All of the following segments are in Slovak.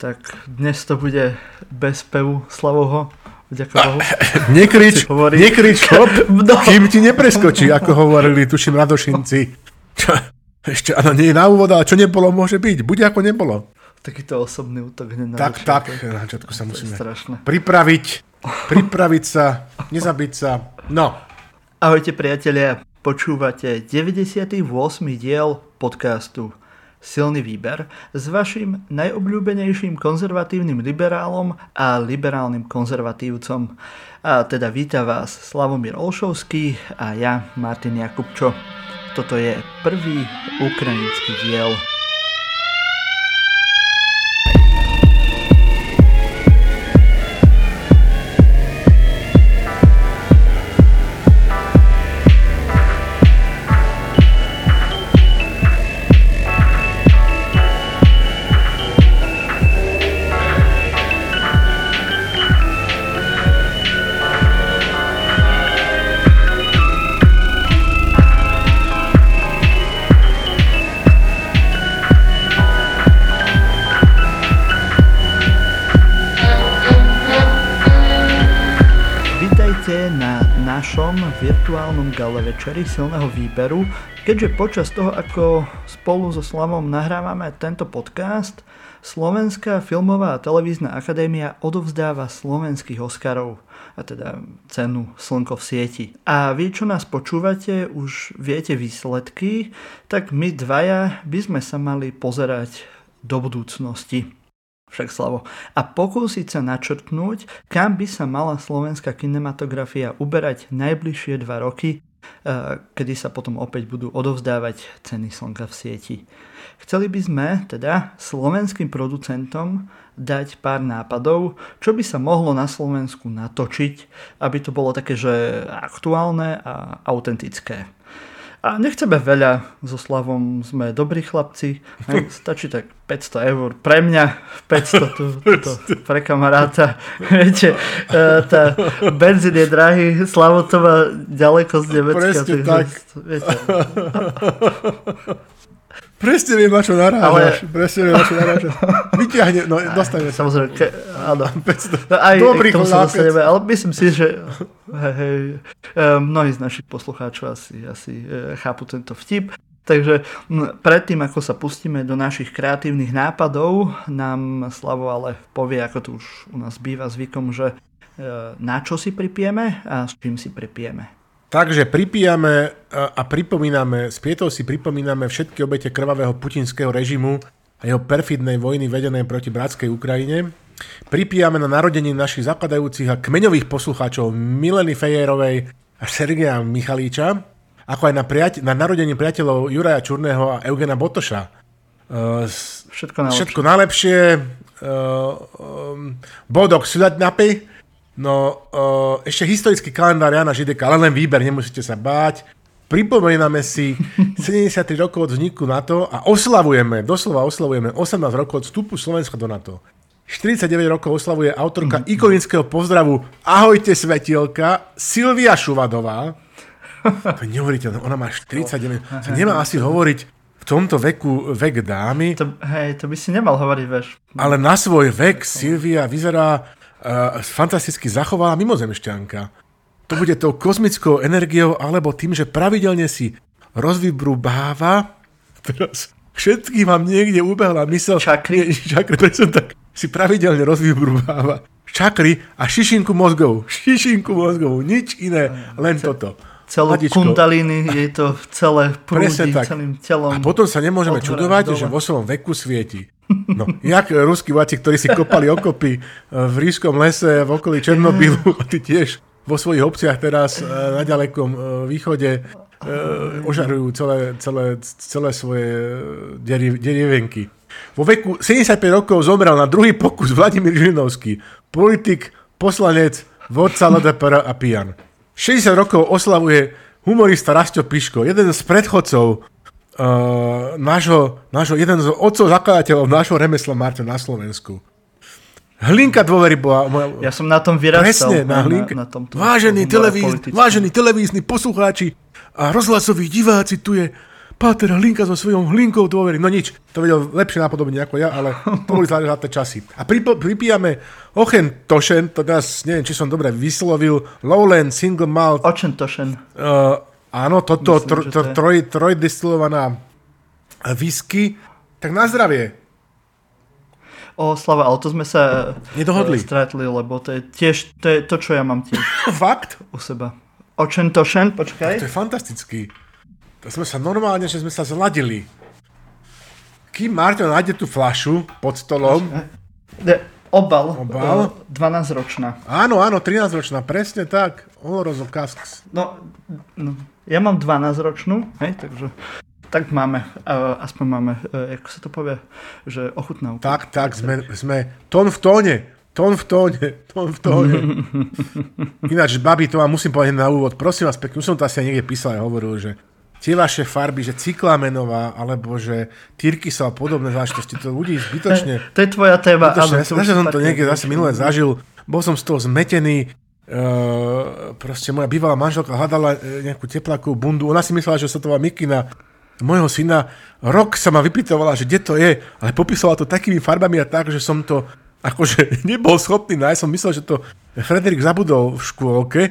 Tak dnes to bude bez pevu Slavoho. Ďakujem. Nekrič, nekrič, hop, no. kým ti nepreskočí, ako hovorili, tuším, radošinci. Čo, ešte, áno, nie je na úvod, ale čo nebolo, môže byť. Bude ako nebolo. Takýto osobný útok hneď na Tak, tak, na začiatku sa musíme strašné. pripraviť, pripraviť sa, nezabiť sa. No. Ahojte priatelia, počúvate 98. diel podcastu silný výber s vašim najobľúbenejším konzervatívnym liberálom a liberálnym konzervatívcom. A teda víta vás Slavomír Olšovský a ja, Martin Jakubčo. Toto je prvý ukrajinský diel virtuálnom gale večeri silného výberu, keďže počas toho, ako spolu so Slavom nahrávame tento podcast, Slovenská filmová a televízna akadémia odovzdáva slovenských Oscarov, a teda cenu Slnko v sieti. A vy, čo nás počúvate, už viete výsledky, tak my dvaja by sme sa mali pozerať do budúcnosti však Slavo, a pokúsiť sa načrtnúť, kam by sa mala slovenská kinematografia uberať najbližšie dva roky, eh, kedy sa potom opäť budú odovzdávať ceny slnka v sieti. Chceli by sme teda slovenským producentom dať pár nápadov, čo by sa mohlo na Slovensku natočiť, aby to bolo také, že aktuálne a autentické. A nechceme veľa, so Slavom sme dobrí chlapci, stačí tak 500 eur pre mňa, 500 tu, to, pre kamaráta. Viete, e, tá benzín je drahý, Slavo to má ďaleko z Nemecka. Presne tak. Viete. Presne viem, na čo narážaš. Ale... Presne viem, na čo narážaš. Vyťahne, no dostaneme sa. Samozrejme, ke, áno. No, aj Dobrý k tomu sa dostaneme, ale myslím si, že hej, hej, mnohí z našich poslucháčov asi, asi e, chápu tento vtip. Takže predtým, ako sa pustíme do našich kreatívnych nápadov, nám Slavo ale povie, ako to už u nás býva zvykom, že e, na čo si pripijeme a s čím si pripijeme. Takže pripíjame a pripomíname, s Pietou si pripomíname všetky obete krvavého putinského režimu a jeho perfidnej vojny vedenej proti bratskej Ukrajine. Pripíjame na narodení našich zakladajúcich a kmeňových poslucháčov Mileny Fejerovej a Sergeja Michalíča, ako aj na, priateľ, na narodení priateľov Juraja Čurného a Eugena Botoša. Všetko najlepšie. Všetko najlepšie. Um, bodok napy. No, ešte historický kalendár Jana Žideka, ale len výber, nemusíte sa báť. Pripomíname si 73 rokov od vzniku NATO a oslavujeme, doslova oslavujeme 18 rokov od vstupu Slovenska do NATO. 49 rokov oslavuje autorka mm. ikonického pozdravu Ahojte svetielka Silvia Šuvadová. To je neuveriteľné, ona má 49, sa nemá asi hovoriť v tomto veku vek dámy. To, hej, to by si nemal hovoriť, vieš. Ale na svoj vek Silvia vyzerá uh, fantasticky zachovala mimozemšťanka. To bude tou kozmickou energiou alebo tým, že pravidelne si rozvybrubáva teraz všetkým vám niekde ubehla mysel. Čakry. Čakry, presne tak. Si pravidelne rozvybrubáva čakry a šišinku mozgov. Šišinku mozgov. Nič iné, len toto celú Hadičko. kundalíny, je to celé prúdi celým telom. A potom sa nemôžeme čudovať, dole. že vo svojom veku svieti. No, jak ruskí vojaci, ktorí si kopali okopy eh, v ríškom lese v okolí Černobylu, ty tiež vo svojich obciach teraz eh, na ďalekom eh, východe ožarujú celé, celé, celé svoje derievenky. Vo veku 75 rokov zomrel na druhý pokus Vladimír Žilinovský, politik, poslanec, vodca LDPR a pijan. 60 rokov oslavuje humorista Rasto Piško, jeden z predchodcov uh, nášho, nášho, jeden z otcov zakladateľov nášho remesla Marta na Slovensku. Hlinka dôvery bola moja... Ja som na tom vyrastal. Presne, na, hlinke. Na, na vážení, televíz, vážení televízni poslucháči a rozhlasoví diváci, tu je Páter Hlinka so svojou hlinkou dôvery. No nič, to vedel lepšie napodobne ako ja, ale to boli zlaté časy. A prip- pripijame Ochen Tošen, to teraz neviem, či som dobre vyslovil, Lowland Single Malt. Ochen Tošen. Uh, áno, toto Myslím, tr- tr- troj, trojdestilovaná whisky. Tak na zdravie. O, Slava, ale to sme sa Nedohodli. stretli, lebo to je tiež to, je to, čo ja mám tiež. Fakt? U seba. Očen tošen, počkaj. To je fantastický. To sme sa normálne, že sme sa zladili. Kým Martin nájde tú flašu pod stolom... De, obal, obal. 12-ročná. Áno, áno, 13-ročná, presne tak. Olorozo Casks. No, no, ja mám 12-ročnú, hej, takže tak máme, uh, aspoň máme, uh, ako sa to povie, že ochutnávku. Tak, tak, sme, sme tón v tóne, tón v tóne, tón v tóne. Ináč, babi, to vám musím povedať na úvod, prosím vás pekne, už som to asi aj niekde písal a hovoril, že tie vaše farby, že cyklamenová, alebo že Tyrkisa a podobné záležitosti, to ľudí zbytočne... To je tvoja téma. Zbytočne, áno, som to niekde zase minulé zažil, bol som z toho zmetený, uh, proste moja bývalá manželka hľadala e, nejakú teplákovú bundu, ona si myslela, že sa to volá Mikina, môjho syna, rok sa ma vypytovala, že kde to je, ale popísala to takými farbami a tak, že som to akože nebol schopný nájsť, som myslel, že to Frederik zabudol v škôlke,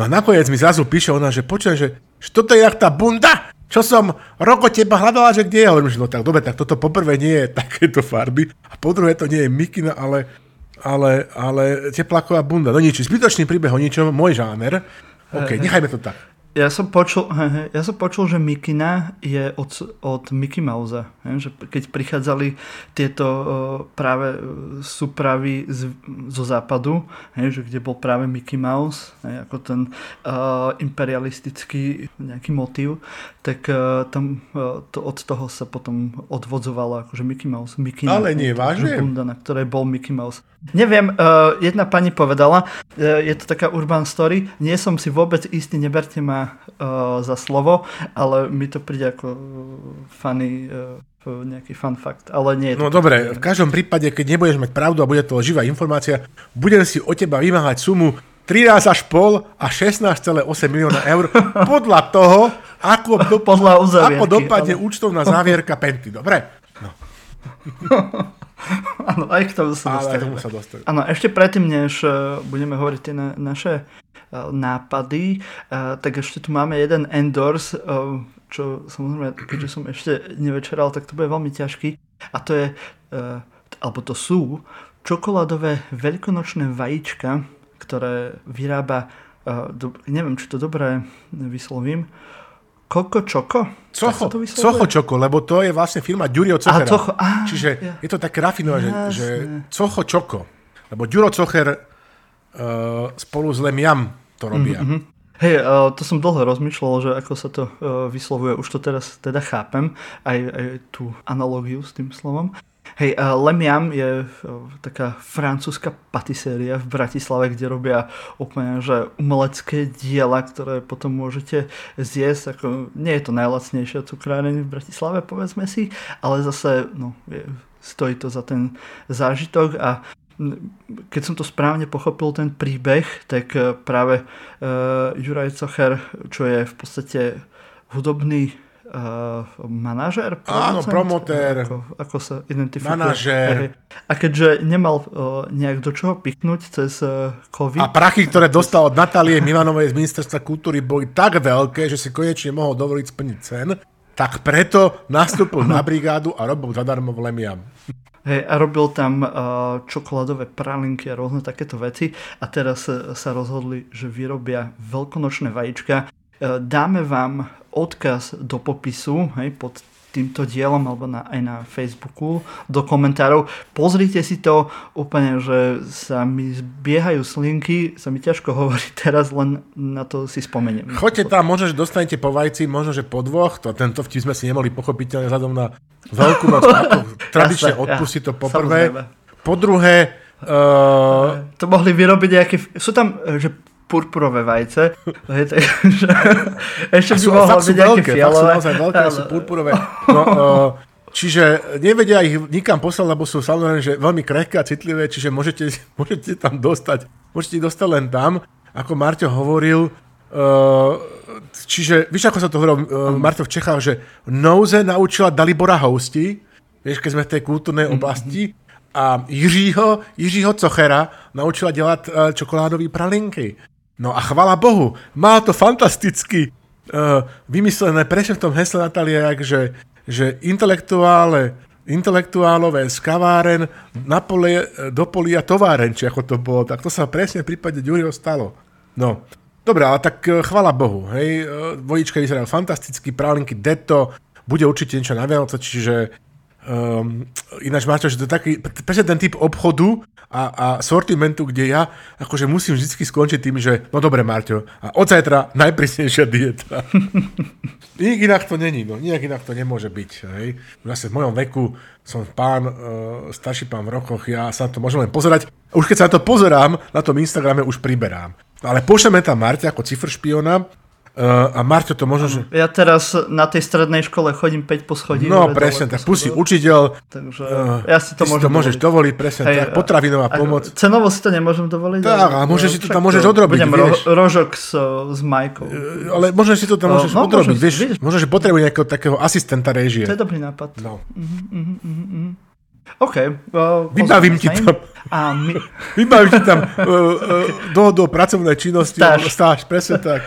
no a nakoniec mi zrazu píše ona, že počujem, že že toto je jak tá bunda, čo som roko teba hľadala, že kde je. Hovorím, že no tak dobre, tak toto poprvé nie je takéto farby a po druhé to nie je mikina, ale, ale, ale tepláková bunda. No nič, zbytočný príbeh o ničom, môj žáner. OK, nechajme to tak. Ja som počul, ja som počul že Mikina je od, od Mickey Mouse. Že keď prichádzali tieto práve súpravy z, zo západu, že kde bol práve Mickey Mouse, ako ten uh, imperialistický nejaký motív, tak uh, tam, uh, to, od toho sa potom odvodzovalo akože Mickey Mouse. Mickey Ale nie, vážne? Bunda, na ktorej bol Mickey Mouse. Neviem, uh, jedna pani povedala, uh, je to taká urban story, nie som si vôbec istý, neberte ma uh, za slovo, ale mi to príde ako funny uh, nejaký fun fact, ale nie je. No dobre, v každom prípade, keď nebudeš mať pravdu a bude to živá informácia, budem si od teba vymáhať sumu 13 až pol a 16,8 milióna eur podľa toho, ako, do, podľa ako dopadne ale... účtovná závierka Penty. Dobre? No. Áno, aj k tomu sa dostaneme. Áno, ešte predtým, než budeme hovoriť tie na, naše nápady, uh, tak ešte tu máme jeden endorse, uh, čo samozrejme, keďže som ešte nevečeral, tak to bude veľmi ťažký. A to je, uh, alebo to sú čokoládové veľkonočné vajíčka, ktoré vyrába, neviem, či to dobre vyslovím, Koko Čoko? Cocho, Cocho Čoko, lebo to je vlastne firma Ďurio Cochera. Cocho, á, Čiže ja. je to také rafinové, že, že Cocho Čoko. Lebo Ďuro Cocher spolu s Lemiam to robia. Mm-hmm. Hej, uh, to som dlho rozmýšľal, že ako sa to uh, vyslovuje. Už to teraz teda chápem, aj, aj tú analogiu s tým slovom. Hej, Lemiam je taká francúzska patiséria v Bratislave, kde robia úplne že umelecké diela, ktoré potom môžete zjesť. Ako, nie je to najlacnejšia cukráreň v Bratislave, povedzme si, ale zase no, je, stojí to za ten zážitok a keď som to správne pochopil, ten príbeh, tak práve uh, Juraj Cocher, čo je v podstate hudobný uh, manažer? Áno, promotér. Ako, ako sa identifikuje? Manažér. A keďže nemal uh, nejak do čoho pichnúť cez uh, COVID... A prachy, ktoré dostal od Natálie Milanovej z Ministerstva kultúry, boli tak veľké, že si konečne mohol dovoliť splniť cen, tak preto nastúpil na brigádu a robil zadarmo v Lemiam. Hej, a robil tam uh, čokoládové pralinky a rôzne takéto veci a teraz uh, sa rozhodli, že vyrobia veľkonočné vajíčka. Uh, dáme vám odkaz do popisu, hej, pod týmto dielom alebo na, aj na Facebooku do komentárov. Pozrite si to úplne, že sa mi zbiehajú slinky, sa mi ťažko hovorí teraz, len na to si spomeniem. Choďte tam, možno, že dostanete po vajci, možno, že po dvoch, to, tento vtip sme si nemohli pochopiť vzhľadom na veľkú noc, tradične odpustiť to po prvé. Po druhé, Uh... To mohli vyrobiť nejaké... Sú tam, že purpurové vajce. Hej, tak, že, ešte by mohlo byť nejaké fialové. Sú veľké, sú purpurové. No, uh, čiže nevedia ich nikam poslať, lebo sú samozrejme že veľmi krehké a citlivé, čiže môžete, môžete tam dostať, môžete ich dostať len tam. Ako Marťo hovoril, Uh, čiže, víš, ako sa to hovorilo uh, Marto v Čechách, že Nouze naučila Dalibora Housti, vieš, keď sme v tej kultúrnej oblasti, a Jiřího, Jiřího Cochera naučila dělat uh, čokoládové pralinky. No a chvala Bohu, má to fantasticky uh, vymyslené presne v tom hesle Natália, že, že intelektuále intelektuálové z kaváren na pole, do polia továren, či ako to bolo. Tak to sa presne v prípade Ďuriho stalo. No, dobre, ale tak e, chvala Bohu, hej, e, vodička vyzerajú fantasticky, prálinky Deto, bude určite niečo na Vianoce, čiže Um, ináč máš to, že to je taký, presne ten typ obchodu a, a sortimentu, kde ja akože musím vždy skončiť tým, že no dobre Marťo, a od zajtra najprísnejšia dieta. Nijak inak to není, no nijak inak to nemôže byť. Hej. Zase v mojom veku som pán, uh, starší pán v rokoch, ja sa to môžem len pozerať. Už keď sa na to pozerám, na tom Instagrame už priberám. No ale pošleme tam Marťa ako cifr špiona, Uh, a Marťo to možno, že... Ja teraz na tej strednej škole chodím 5 poschodí. No presne, tak pusí učiteľ. Takže uh, ja si to, môžem to môžeš dovoliť. presne Hej, tak, potravinová pomoc. Cenovo si to nemôžem dovoliť. Tak, a môžeš si to tam môžeš odrobiť, Budem ro- rožok s, s Majkou. Uh, ale možno si to tam môžeš no, odrobiť, vieš, vieš, možno, že potrebuje nejakého takého asistenta režie. To je dobrý nápad. No. Uh-huh, uh-huh, uh-huh. OK. Uh, Vybavím ti tam. A my... Vybavím ti tam uh, uh, dohodu o pracovnej činnosti. Stáž. Stáž, presne tak.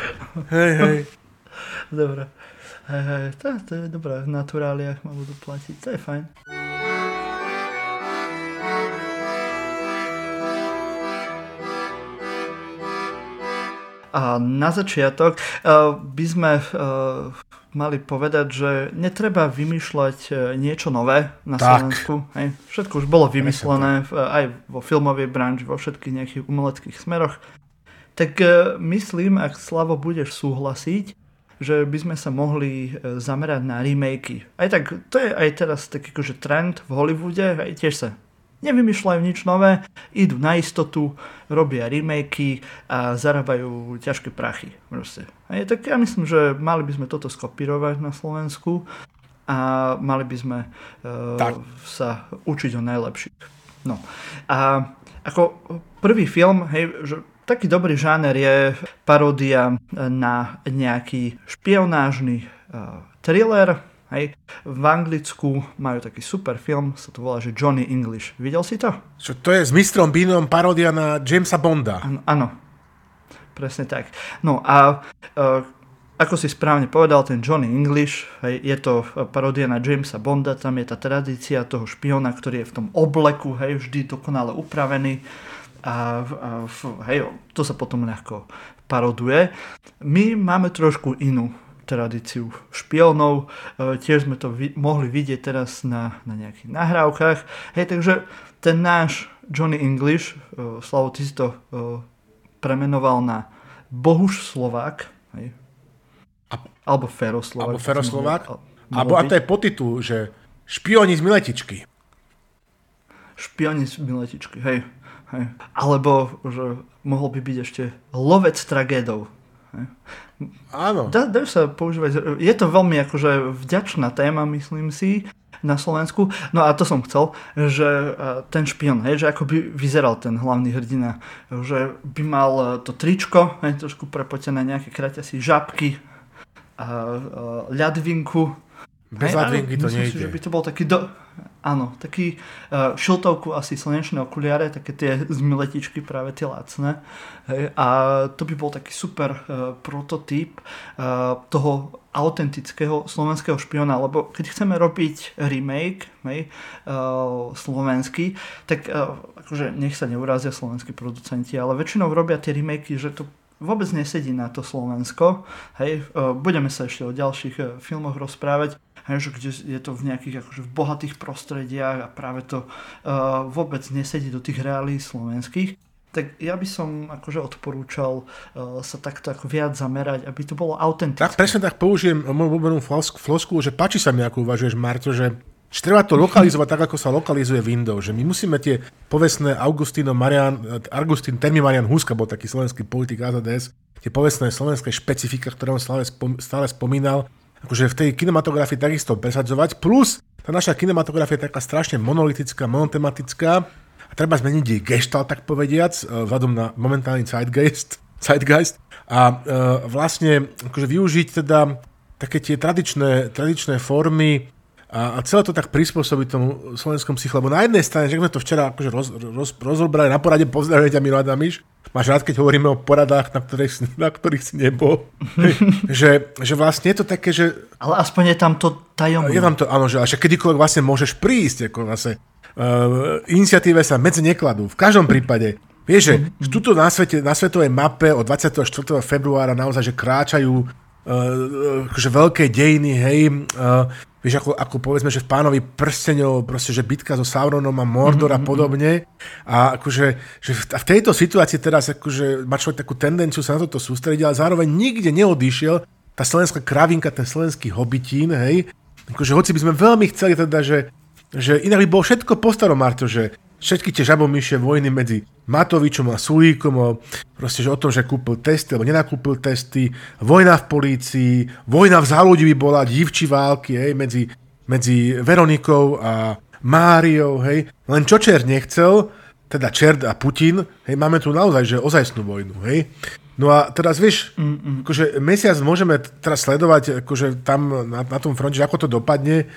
Hej, hej. Dobre. Hej, hej, to, to je dobré, v naturáliách ma budú platiť, to je fajn. A na začiatok uh, by sme uh, mali povedať, že netreba vymýšľať uh, niečo nové na tak. Slovensku. Hej. Všetko už bolo vymyslené v, aj vo filmovej branži, vo všetkých nejakých umeleckých smeroch. Tak uh, myslím, ak Slavo budeš súhlasiť, že by sme sa mohli e, zamerať na remakey. Aj tak, to je aj teraz taký akože trend v Hollywoode, aj tiež sa nevymýšľajú nič nové, idú na istotu, robia remakey a zarábajú ťažké prachy. Proste. Aj tak ja myslím, že mali by sme toto skopírovať na Slovensku a mali by sme uh, sa učiť o najlepších. No. A ako prvý film, hej, že taký dobrý žáner je paródia na nejaký špionážny uh, thriller. Hej. V Anglicku majú taký super film, sa to volá, že Johnny English. Videl si to? Čo to je s mistrom Beanom paródia na Jamesa Bonda. Áno, áno. presne tak. No a uh, ako si správne povedal, ten Johnny English, hej, je to paródia na Jamesa Bonda, tam je tá tradícia toho špiona, ktorý je v tom obleku, hej, vždy dokonale upravený a, a hej, to sa potom ľahko paroduje. My máme trošku inú tradíciu špionov, e, tiež sme to vi- mohli vidieť teraz na, na nejakých nahrávkach. Hej, takže ten náš Johnny English, e, Slavo, ty si to e, premenoval na Bohuš Slovák, hej, alebo Feroslovák. Alebo Feroslovák. Alebo a to je potitul, že špioni z Miletičky. Špioni z Miletičky, hej. Hej. Alebo, že mohol by byť ešte lovec tragédov. Hej. Áno. Dá, dá sa používať. Je to veľmi akože vďačná téma, myslím si, na Slovensku. No a to som chcel, že ten špion, hej, že ako by vyzeral ten hlavný hrdina, že by mal to tričko, hej, trošku prepotené nejaké kraťasy žabky, a, a ľadvinku. Bez ľadvinky to nejde. Si, že by to bol taký do, Áno, taký uh, šiltovku asi slnečné okuliare, také tie z miletičky, práve tie lacné. Hej, a to by bol taký super uh, prototyp uh, toho autentického slovenského špiona, lebo keď chceme robiť remake hej, uh, slovenský, tak uh, akože nech sa neurazia slovenskí producenti, ale väčšinou robia tie remakey, že to vôbec nesedí na to Slovensko. Hej, uh, budeme sa ešte o ďalších uh, filmoch rozprávať, hej, že kde je to v nejakých akože v bohatých prostrediach a práve to uh, vôbec nesedí do tých reálí slovenských, tak ja by som akože odporúčal uh, sa takto ako viac zamerať, aby to bolo autentické. Tak presne tak použijem moju obľúbenú flosku, že páči sa mi, ako uvažuješ, Marto, že že treba to lokalizovať tak, ako sa lokalizuje Windows. Že my musíme tie povestné Augustino Marian, Augustín Termi Marian Huska, bol taký slovenský politik AZDS, tie povestné slovenské špecifika, ktoré on stále spomínal, akože v tej kinematografii takisto presadzovať, plus tá naša kinematografia je taká strašne monolitická, monotematická a treba zmeniť jej gestalt, tak povediac, e, vzhľadom na momentálny zeitgeist. Zeitgeist. A uh, vlastne akože využiť teda také tie tradičné, tradičné formy a, a celé to tak prispôsobiť tomu slovenskom psychu, lebo na jednej strane, že sme to včera akože roz, roz, rozrobrali na porade, pozdravujem ťa Milo Adamiš, máš rád, keď hovoríme o poradách, na ktorých, na ktorých si nebol, že, že vlastne je to také, že... Ale aspoň je tam to tajomné. Je tam to, áno, že, že kedykoľvek vlastne môžeš prísť, ako vlastne uh, iniciatíve sa medzi nekladú, v každom prípade. Vieš, že, že tuto na, svete, na svetovej mape od 24. februára naozaj, že kráčajú akože veľké dejiny, hej, uh, vieš, ako, ako povedzme, že v pánovi prsteňov, proste, že bitka so Sauronom a Mordor a mhm, mhm, podobne. A akože, že v, v tejto situácii teraz akože má človek takú tendenciu sa na toto sústrediť, ale zároveň nikde neodišiel tá slovenská kravinka, ten slovenský hobitín, hej. Akože hoci by sme veľmi chceli teda, že, že inak by bolo všetko po starom, Marto, že všetky tie žabomyšie vojny medzi Matovičom a Sulíkom o, proste, že o tom, že kúpil testy alebo nenakúpil testy, vojna v polícii, vojna v záľudí by bola, divči války hej, medzi, medzi Veronikou a Máriou, hej. Len čo Čert nechcel, teda Čert a Putin, hej, máme tu naozaj, že ozajstnú vojnu, hej. No a teraz vieš, Mm-mm. akože mesiac môžeme teraz sledovať akože tam na, na tom fronte, ako to dopadne,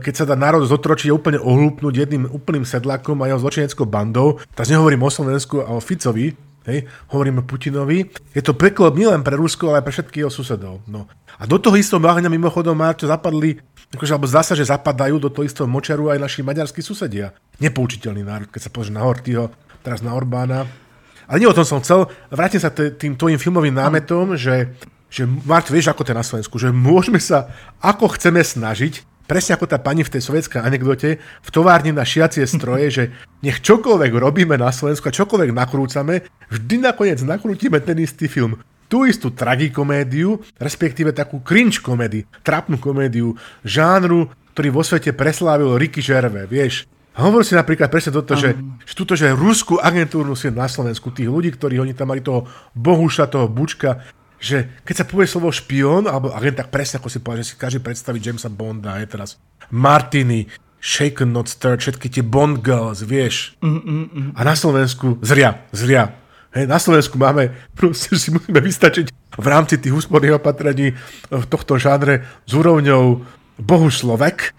keď sa dá národ zotročiť a úplne ohlúpnúť jedným úplným sedlakom a jeho zločineckou bandou. Teraz nehovorím o Slovensku a o Ficovi, hej, hovorím o Putinovi. Je to peklo nielen pre Rusko, ale aj pre všetkých jeho susedov. No. A do toho istého váhňa mimochodom Marťo zapadli, akože, alebo zdá sa, že zapadajú do toho istého močaru aj naši maďarskí susedia. Nepoučiteľný národ, keď sa pozrie na Hortyho, teraz na Orbána. Ale nie o tom som chcel. Vrátim sa tým tvojim filmovým námetom, že, že Mart, vieš, ako to je na Slovensku, že môžeme sa, ako chceme snažiť, presne ako tá pani v tej sovietskej anekdote, v továrni na šiacie stroje, že nech čokoľvek robíme na Slovensku a čokoľvek nakrúcame, vždy nakoniec nakrútime ten istý film. Tú istú tragikomédiu, respektíve takú cringe komédiu, trapnú komédiu, žánru, ktorý vo svete preslávil Ricky Gervais, vieš. A hovoril si napríklad presne toto, že, že túto, že ruskú agentúrnu si na Slovensku, tých ľudí, ktorí oni tam mali toho Bohuša, toho Bučka, že keď sa povie slovo špión, alebo agent, tak presne ako si povedal, že si každý predstaví Jamesa Bonda, je teraz Martiny, Shaken Not Stirred, všetky tie Bond girls, vieš. Mm, mm, mm. A na Slovensku zria, zria. Hej, na Slovensku máme, proste si musíme vystačiť v rámci tých úsporných opatrení v tohto žánre s úrovňou Bohu Slovek,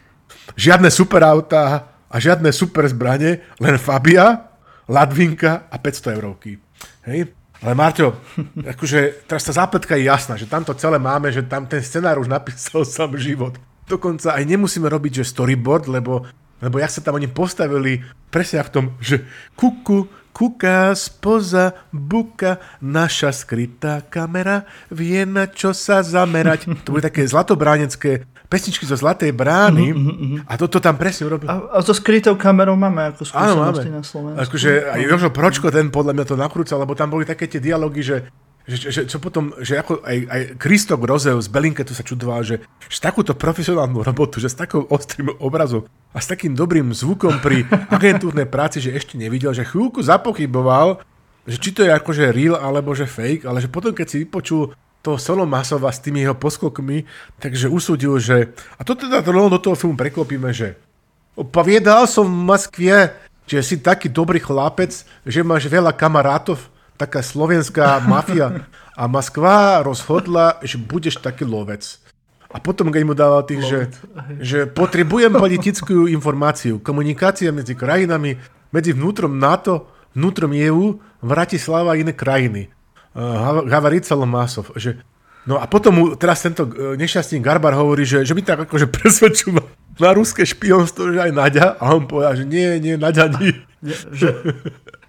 žiadne superautá a žiadne super zbranie, len Fabia, Ladvinka a 500 eurovky. Hej? Ale Marťo, akože teraz tá zápletka je jasná, že tamto celé máme, že tam ten scenár už napísal sám život. Dokonca aj nemusíme robiť, že storyboard, lebo, lebo jak sa tam oni postavili presne v tom, že kuku, kuká spoza buka, naša skrytá kamera vie na čo sa zamerať. To boli také zlatobránecké pesničky zo Zlatej brány uh-huh, uh-huh. a toto tam presne urobil. A, a so skrytou kamerou máme ako skúsenosti na Slovensku. Akože aj Jožo Pročko ten podľa mňa to nakrúcal, lebo tam boli také tie dialógy, že že, že, čo potom, že ako aj, aj Kristo Grozeus z Belinketu sa čudoval, že, že takúto profesionálnu robotu, že s takou ostrým obrazom a s takým dobrým zvukom pri agentúrnej práci, že ešte nevidel, že chvíľku zapochyboval, že či to je akože real alebo že fake, ale že potom keď si vypočul toho Solomasova s tými jeho poskokmi, takže usúdil, že... A to teda do toho filmu preklopíme, že Povedal som v Moskvie, že si taký dobrý chlapec, že máš veľa kamarátov, taká slovenská mafia. A Moskva rozhodla, že budeš taký lovec. A potom, keď mu dával tých, že, že potrebujem politickú informáciu, komunikácia medzi krajinami, medzi vnútrom NATO, vnútrom EU, Vratislava a iné krajiny uh, Salomásov, že No a potom mu teraz tento uh, nešťastný Garbar hovorí, že, že by tak akože presvedčil na, na ruské špionstvo, že aj Naďa. A on povedal, že nie, nie, Naďa nie. nie že,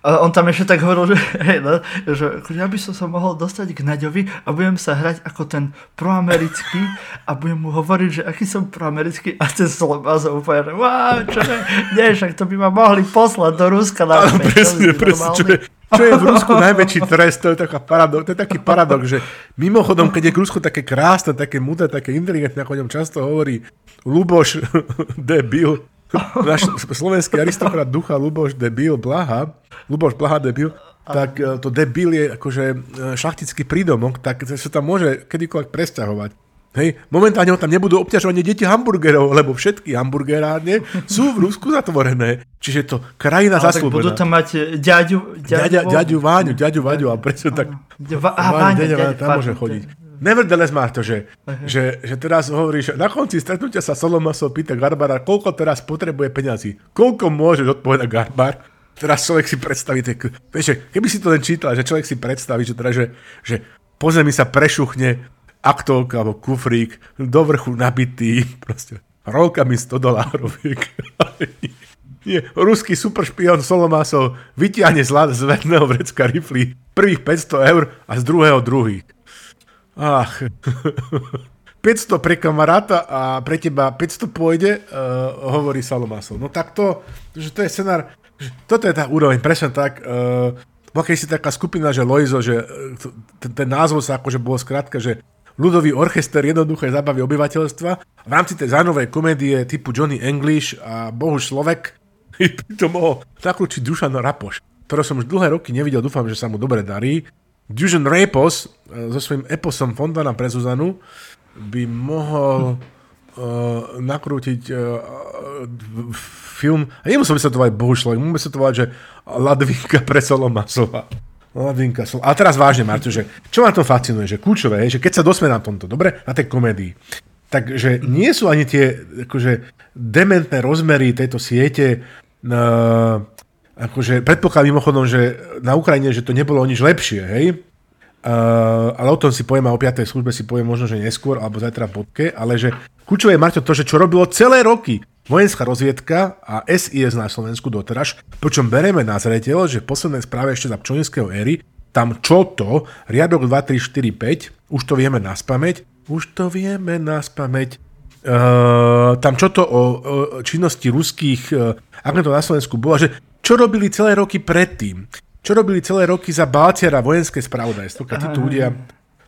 a on tam ešte tak hovoril, že, hej, no, že akože ja by som sa mohol dostať k Naďovi a budem sa hrať ako ten proamerický a budem mu hovoriť, že aký som proamerický a ten Slobazov úplne, že wow, čo je, nie, však to by ma mohli poslať do Ruska na presne, presne, čo je, čo je v Rusku najväčší trest, to je, taká paradok, to je taký paradox, že mimochodom, keď je v Rusku také krásne, také mudé, také inteligentné, ako o ňom často hovorí Luboš, debil, náš slovenský aristokrat ducha Luboš debil, Blaha, Luboš Blaha debil, tak e, to debil je akože e, šlachtický prídomok, tak sa tam môže kedykoľvek presťahovať. Hej, momentálne ho tam nebudú obťažovať deti hamburgerov, lebo všetky hamburgerárne sú v Rusku zatvorené. Čiže to krajina zaslúbená. budú tam mať ďaďu, ďaďu, ďaďu Váňu, ďaďu Váňu a presne tak Váne, tam môže chodiť. Nevertheless má to, že, že, že teraz hovoríš, na konci stretnutia sa Solomasov pýta Garbara, koľko teraz potrebuje peňazí. Koľko môže odpovedať Garbar? Teraz človek si predstaví, tak, vieš, keby si to len čítal, že človek si predstaví, že, teda, že, že po zemi sa prešuchne aktovka alebo kufrík do vrchu nabitý, proste rolkami 100 dolároviek. Nie, ruský superšpion Solomásov vytiahne z, vedného vrecka rifly prvých 500 eur a z druhého druhý. Ach. 500 pre kamaráta a pre teba 500 pôjde, uh, hovorí Salomásov. No tak to, že to je scenár, toto je tá úroveň, presne tak. Uh, bola si taká skupina, že Loizo, že ten, ten názov sa akože bolo skrátka, že ľudový orchester jednoduché zabavy obyvateľstva. V rámci tej zánovej komédie typu Johnny English a Bohuž Slovek to mohol nakrúčiť Dušan Rapoš, ktorého som už dlhé roky nevidel, dúfam, že sa mu dobre darí. Dužan Rapos e, so svojím eposom Fontana pre Zuzanu by mohol uh, nakrútiť uh, film, a nemusel by sa to volať Bohušlek, by sa to volať, že Ladvinka pre Solomasova. Ladvinka Sol. A teraz vážne, Marto, že čo ma to fascinuje, že kľúčové je, že keď sa dosme na tomto, dobre, na tej komédii, takže nie sú ani tie akože, dementné rozmery tejto siete uh, akože predpokladám mimochodom, že na Ukrajine, že to nebolo nič lepšie, hej? Uh, ale o tom si poviem a o 5. službe si poviem možno, že neskôr, alebo zajtra v bodke, ale že kľúčové je, Marťo, to, že čo robilo celé roky vojenská rozviedka a SIS na Slovensku doteraz, počom bereme na zreteľ, že v poslednej ešte za pčoninského éry, tam čo to, riadok 2, 3, 4, 5, už to vieme na spameť, už to vieme na spameť, uh, tam čo to o, o činnosti ruských uh, agentov na Slovensku bolo, že čo robili celé roky predtým? Čo robili celé roky za Balciara vojenské spravodajstvo, keď títo ľudia...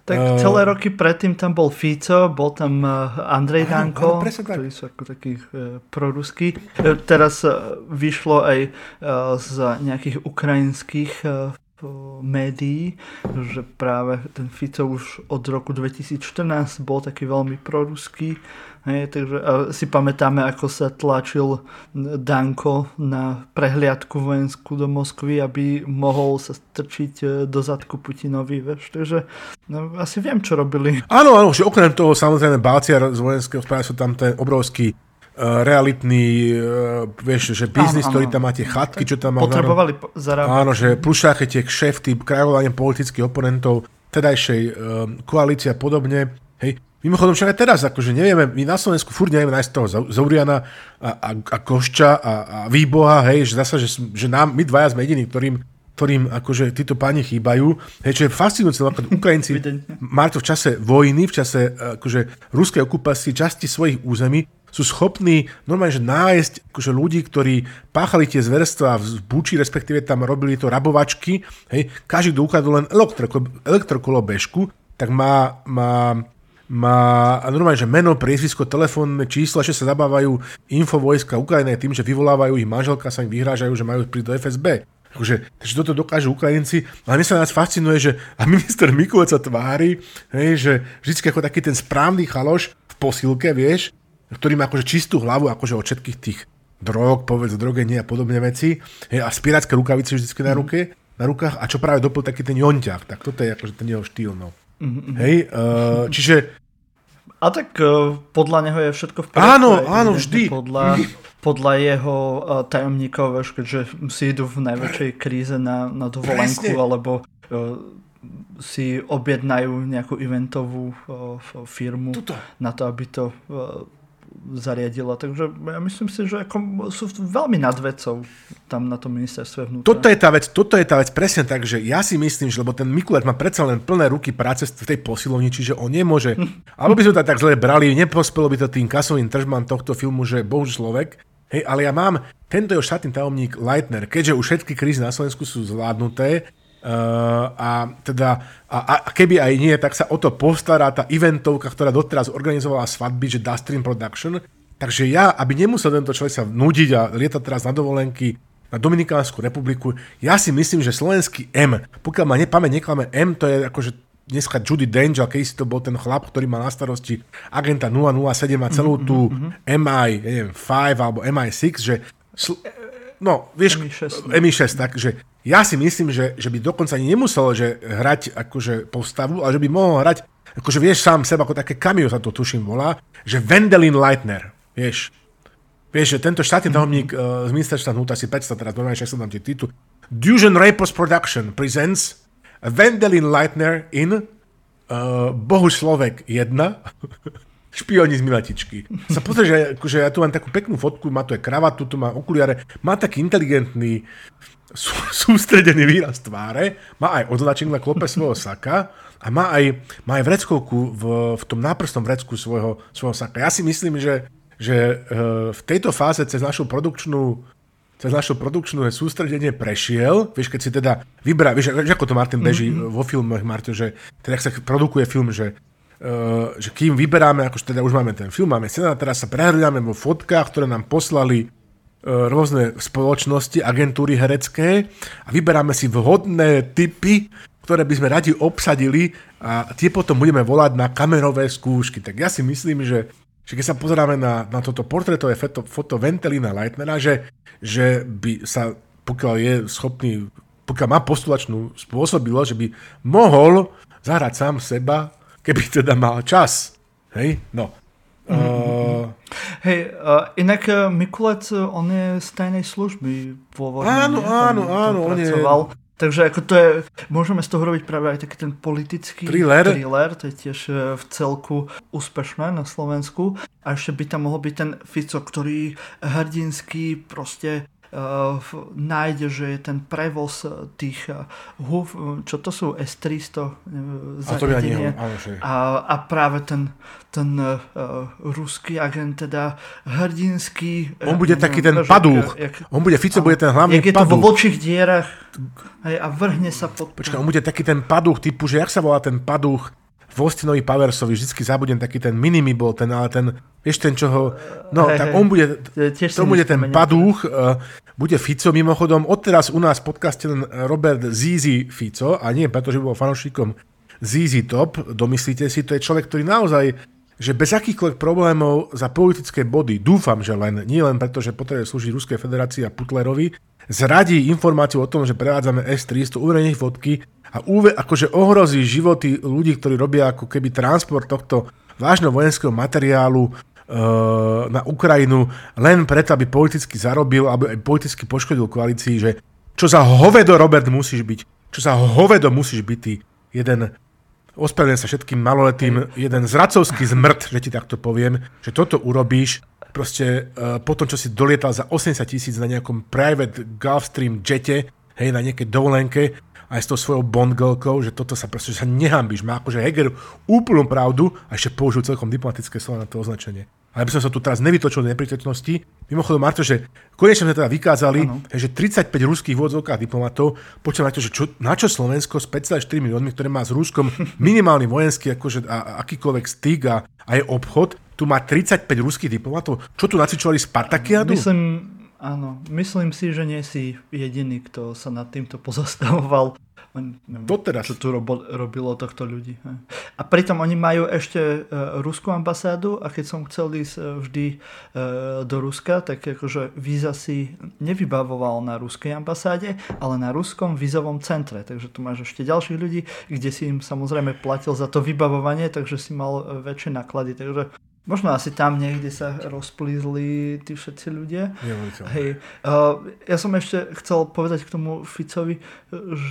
Tak uh, celé roky predtým tam bol Fico, bol tam uh, Andrej Danko, ktorí sú ako takí uh, proruskí. Uh, teraz vyšlo aj uh, z nejakých ukrajinských uh, médií, že práve ten Fico už od roku 2014 bol taký veľmi proruský Hej, takže si pamätáme, ako sa tlačil Danko na prehliadku vojenskú do Moskvy, aby mohol sa strčiť e, do zadku Putinovi. Vieš. Takže no, asi viem, čo robili. Áno, áno, že okrem toho samozrejme Balciar z vojenského sú tam ten obrovský uh, realitný, uh, vieš, že biznis, áno, ktorý tam máte, chatky, čo tam má. Potrebovali áno, zarábať. Áno, že plušáke tie kšefty, krajovanie politických oponentov, tedajšej koalície a podobne. Hej, Mimochodom, však aj teraz, akože nevieme, my na Slovensku furt nevieme nájsť toho Zauriana a, a, a Košča a, a Výboha, hej, že zasa, že, že nám, my dvaja sme jediní, ktorým, ktorým akože títo páni chýbajú. Hej, čo je fascinujúce, napríklad Ukrajinci, to v čase vojny, v čase akože ruskej okupácie časti svojich území, sú schopní normálne že nájsť akože ľudí, ktorí páchali tie zverstva v Buči, respektíve tam robili to rabovačky, hej, každý, kto ukradol len elektrokolo bežku, tak má, má má normálne, že meno, priezvisko, telefónne čísla, že sa zabávajú infovojska Ukrajiny tým, že vyvolávajú ich manželka, sa im vyhrážajú, že majú prísť do FSB. Akože, takže toto dokážu Ukrajinci, ale mne sa nás fascinuje, že a minister Mikulec sa tvári, hej, že vždy ako taký ten správny chaloš v posilke, vieš, ktorý má akože čistú hlavu akože od všetkých tých drog, povedz, drogenie a podobné veci, hej, a spirácké rukavice vždy na mhm. ruke, na rukách a čo práve doplň taký ten jonťák, tak toto je akože ten jeho štýl, no. Mm-hmm. Hej, uh, čiže... A tak uh, podľa neho je všetko v poriadku. Áno, áno, vždy. Podľa, podľa jeho uh, tajomníkov, vieš, keďže si idú v najväčšej kríze na, na dovolenku, Presne. alebo uh, si objednajú nejakú eventovú uh, firmu Tuto. na to, aby to uh, zariadila. Takže ja myslím si, že ako sú veľmi nad vecou tam na tom ministerstve vnútra. Toto je tá vec, toto je tá vec presne tak, že ja si myslím, že lebo ten Mikuláš má predsa len plné ruky práce v tej posilovni, čiže on nemôže, alebo by sme to tak zle brali, neprospelo by to tým kasovým tržbám tohto filmu, že bohu človek, hej, ale ja mám tento jeho štátny tajomník Leitner, keďže už všetky krízy na Slovensku sú zvládnuté, Uh, a teda, a, a keby aj nie, tak sa o to postará tá eventovka, ktorá doteraz organizovala svadby, že Dustream Production. Takže ja, aby nemusel tento človek sa nudiť a lietať teraz na dovolenky na Dominikánsku republiku, ja si myslím, že slovenský M, pokiaľ ma nepamäť neklame, M to je akože dneska Judy Dench, keď si to bol ten chlap, ktorý mal na starosti agenta 007 a celú tú mm-hmm. MI, neviem, 5 alebo MI6, že... Sl- no, vieš, MI6, MI6 tak, že ja si myslím, že, že by dokonca ani nemusel že hrať akože postavu, ale že by mohol hrať, akože vieš sám seba, ako také cameo sa to tuším volá, že Wendelin Leitner, vieš. Vieš, že tento štátny tajomník uh, z ministerstva vnútra si predstav teraz, normálne, že som tam tie titul. Dusion Rapos Production presents Wendelin Leitner in uh, Bohu Slovek 1 špioni z Miletičky. Sa pozrie, že akože ja tu mám takú peknú fotku, má tu aj kravatu, tu má okuliare, má taký inteligentný, sú, sústredený výraz tváre, má aj označenie na klope svojho saka a má aj, má aj vreckovku v, v tom náprstom vrecku svojho, svojho saka. Ja si myslím, že, že uh, v tejto fáze cez našu produkčnú cez naše produkčné sústredenie prešiel, vieš, keď si teda vybrá, vieš, ako to Martin beží mm-hmm. vo filmoch, Martin, že teda sa produkuje film, že Uh, že kým vyberáme, akože teda už máme ten film, máme scéna, teraz sa prehľadáme vo fotkách, ktoré nám poslali rôzne spoločnosti, agentúry herecké a vyberáme si vhodné typy, ktoré by sme radi obsadili a tie potom budeme volať na kamerové skúšky. Tak ja si myslím, že, že keď sa pozeráme na, na toto portrétové foto, foto Ventelina Leitnera, že, že by sa, pokiaľ je schopný, pokiaľ má postulačnú spôsobilosť, že by mohol zahrať sám seba keby teda mal čas. Hej, no. Uh... Hej, uh, inak uh, Mikulec, on je z tajnej služby pôvodne. Áno, áno, áno, on je... Takže ako to je, môžeme z toho robiť práve aj taký ten politický thriller. thriller, to je tiež v celku úspešné na Slovensku. A ešte by tam mohol byť ten Fico, ktorý hrdinský proste uh, nájde, že je ten prevoz eh, tých uh, húf, čo to sú S-300 uh, zariadenie. A, a, a práve ten, ten uh, ruský agent, teda hrdinský... On bude taký ten že, padúch. Jak, on bude, Fico a, bude ten hlavný jak je padúch. to vo vočích dierach hej, a vrhne sa pod... Počkaj, on bude taký ten padúch typu, že jak sa volá ten padúch v Austinovi Powersovi, vždycky zabudem taký ten minimi bol, ten, ale ten, vieš ten, čo ho, no, hey, tak on bude, to bude ten padúch, uh, bude Fico, mimochodom, odteraz u nás podcaste len Robert Zizi Fico, a nie preto, že bol fanošikom Zizi Top, domyslíte si, to je človek, ktorý naozaj, že bez akýchkoľvek problémov za politické body, dúfam, že len, nie len preto, že potrebuje slúžiť Ruskej federácii a Putlerovi, zradí informáciu o tom, že prevádzame S-300, uverejní fotky a úve, akože ohrozí životy ľudí, ktorí robia ako keby transport tohto vážneho vojenského materiálu e, na Ukrajinu len preto, aby politicky zarobil, aby aj politicky poškodil koalícii, že čo za hovedo, Robert, musíš byť, čo za hovedo musíš byť ty, jeden, ospravedlňujem sa všetkým maloletým, jeden zracovský zmrt, že ti takto poviem, že toto urobíš, proste uh, po tom, čo si dolietal za 80 tisíc na nejakom private Gulfstream jete, hej, na nejakej dovolenke, aj s tou svojou bondgelkou, že toto sa proste, že sa nehambíš. Má akože Heger úplnú pravdu a ešte použil celkom diplomatické slova na to označenie. Ale by som sa tu teraz nevytočil do neprítomnosti. Mimochodom, Marto, že konečne sme teda vykázali, ano. že 35 ruských vôdzovkách diplomatov, počujem to, že čo, na čo Slovensko s 5,4 miliónmi, ktoré má s Ruskom minimálny vojenský akože, a, akýkoľvek styk a, a je obchod, tu má 35 ruských diplomatov. Čo tu nacvičovali Spartakiadu? Myslím, Áno, myslím si, že nie si jediný, kto sa nad týmto pozastavoval. Doteraz. Čo tu robo, robilo tohto ľudí. A pritom oni majú ešte uh, ruskú ambasádu a keď som chcel ísť uh, vždy uh, do Ruska, tak akože víza si nevybavoval na ruskej ambasáde, ale na ruskom vízovom centre. Takže tu máš ešte ďalších ľudí, kde si im samozrejme platil za to vybavovanie, takže si mal väčšie náklady. Takže Možno asi tam niekde sa rozplízli tí všetci ľudia. Hej. Ja som ešte chcel povedať k tomu Ficovi,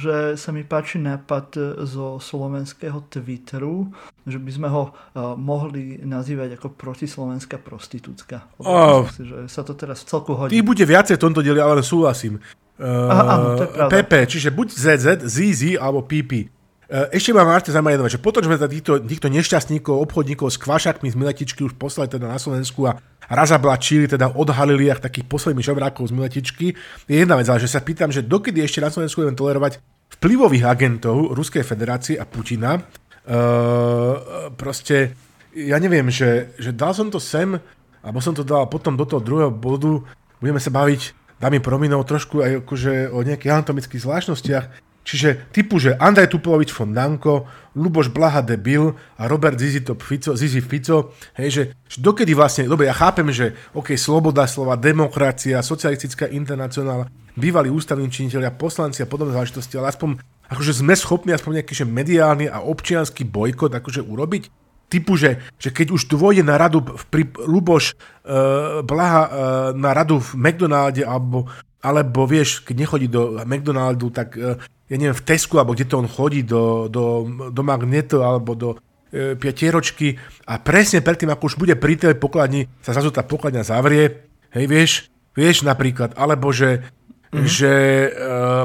že sa mi páči nápad zo slovenského Twitteru, že by sme ho uh, mohli nazývať ako protislovenská prostitúcka. Oh. Si, že sa to teraz v celku hodí. Tých bude viacej v tomto dieli, ale súhlasím. Uh, Aha, áno, to je pravda. PP, čiže buď ZZ, ZZ alebo PP. E, ešte ma Marte zaujíma že potom, že sme týchto, týchto nešťastníkov, obchodníkov s kvašakmi z Miletičky už poslali teda na Slovensku a razablačili, teda odhalili ach takých posledných žabrákov z Miletičky, je jedna vec, ale že sa pýtam, že dokedy ešte na Slovensku budeme tolerovať vplyvových agentov Ruskej federácie a Putina. Uh, proste, ja neviem, že, že dal som to sem, alebo som to dal potom do toho druhého bodu, budeme sa baviť, dámy prominov, trošku aj akože o nejakých anatomických zvláštnostiach Čiže typu, že Andrej Tupovič von Danko, Luboš Blaha debil a Robert Zizi Fico, Zizi Fico, hej, že, že dokedy vlastne, dobre, ja chápem, že OK, sloboda slova, demokracia, socialistická internacionála, bývalí ústavní činiteľia, poslanci a podobné záležitosti, ale aspoň akože sme schopní aspoň nejaký že mediálny a občianský bojkot akože urobiť, typu, že, že keď už dôjde na radu pri Luboš uh, Blaha uh, na radu v McDonalde alebo, alebo vieš, keď nechodí do McDonaldu, tak uh, ja neviem, v Tesku, alebo kde to on chodí, do, do, do Magneto, alebo do e, piatieročky. A presne predtým, ako už bude pri tej pokladni, sa zrazu tá pokladňa zavrie, hej, vieš, vieš napríklad, alebo že, mm-hmm. že e,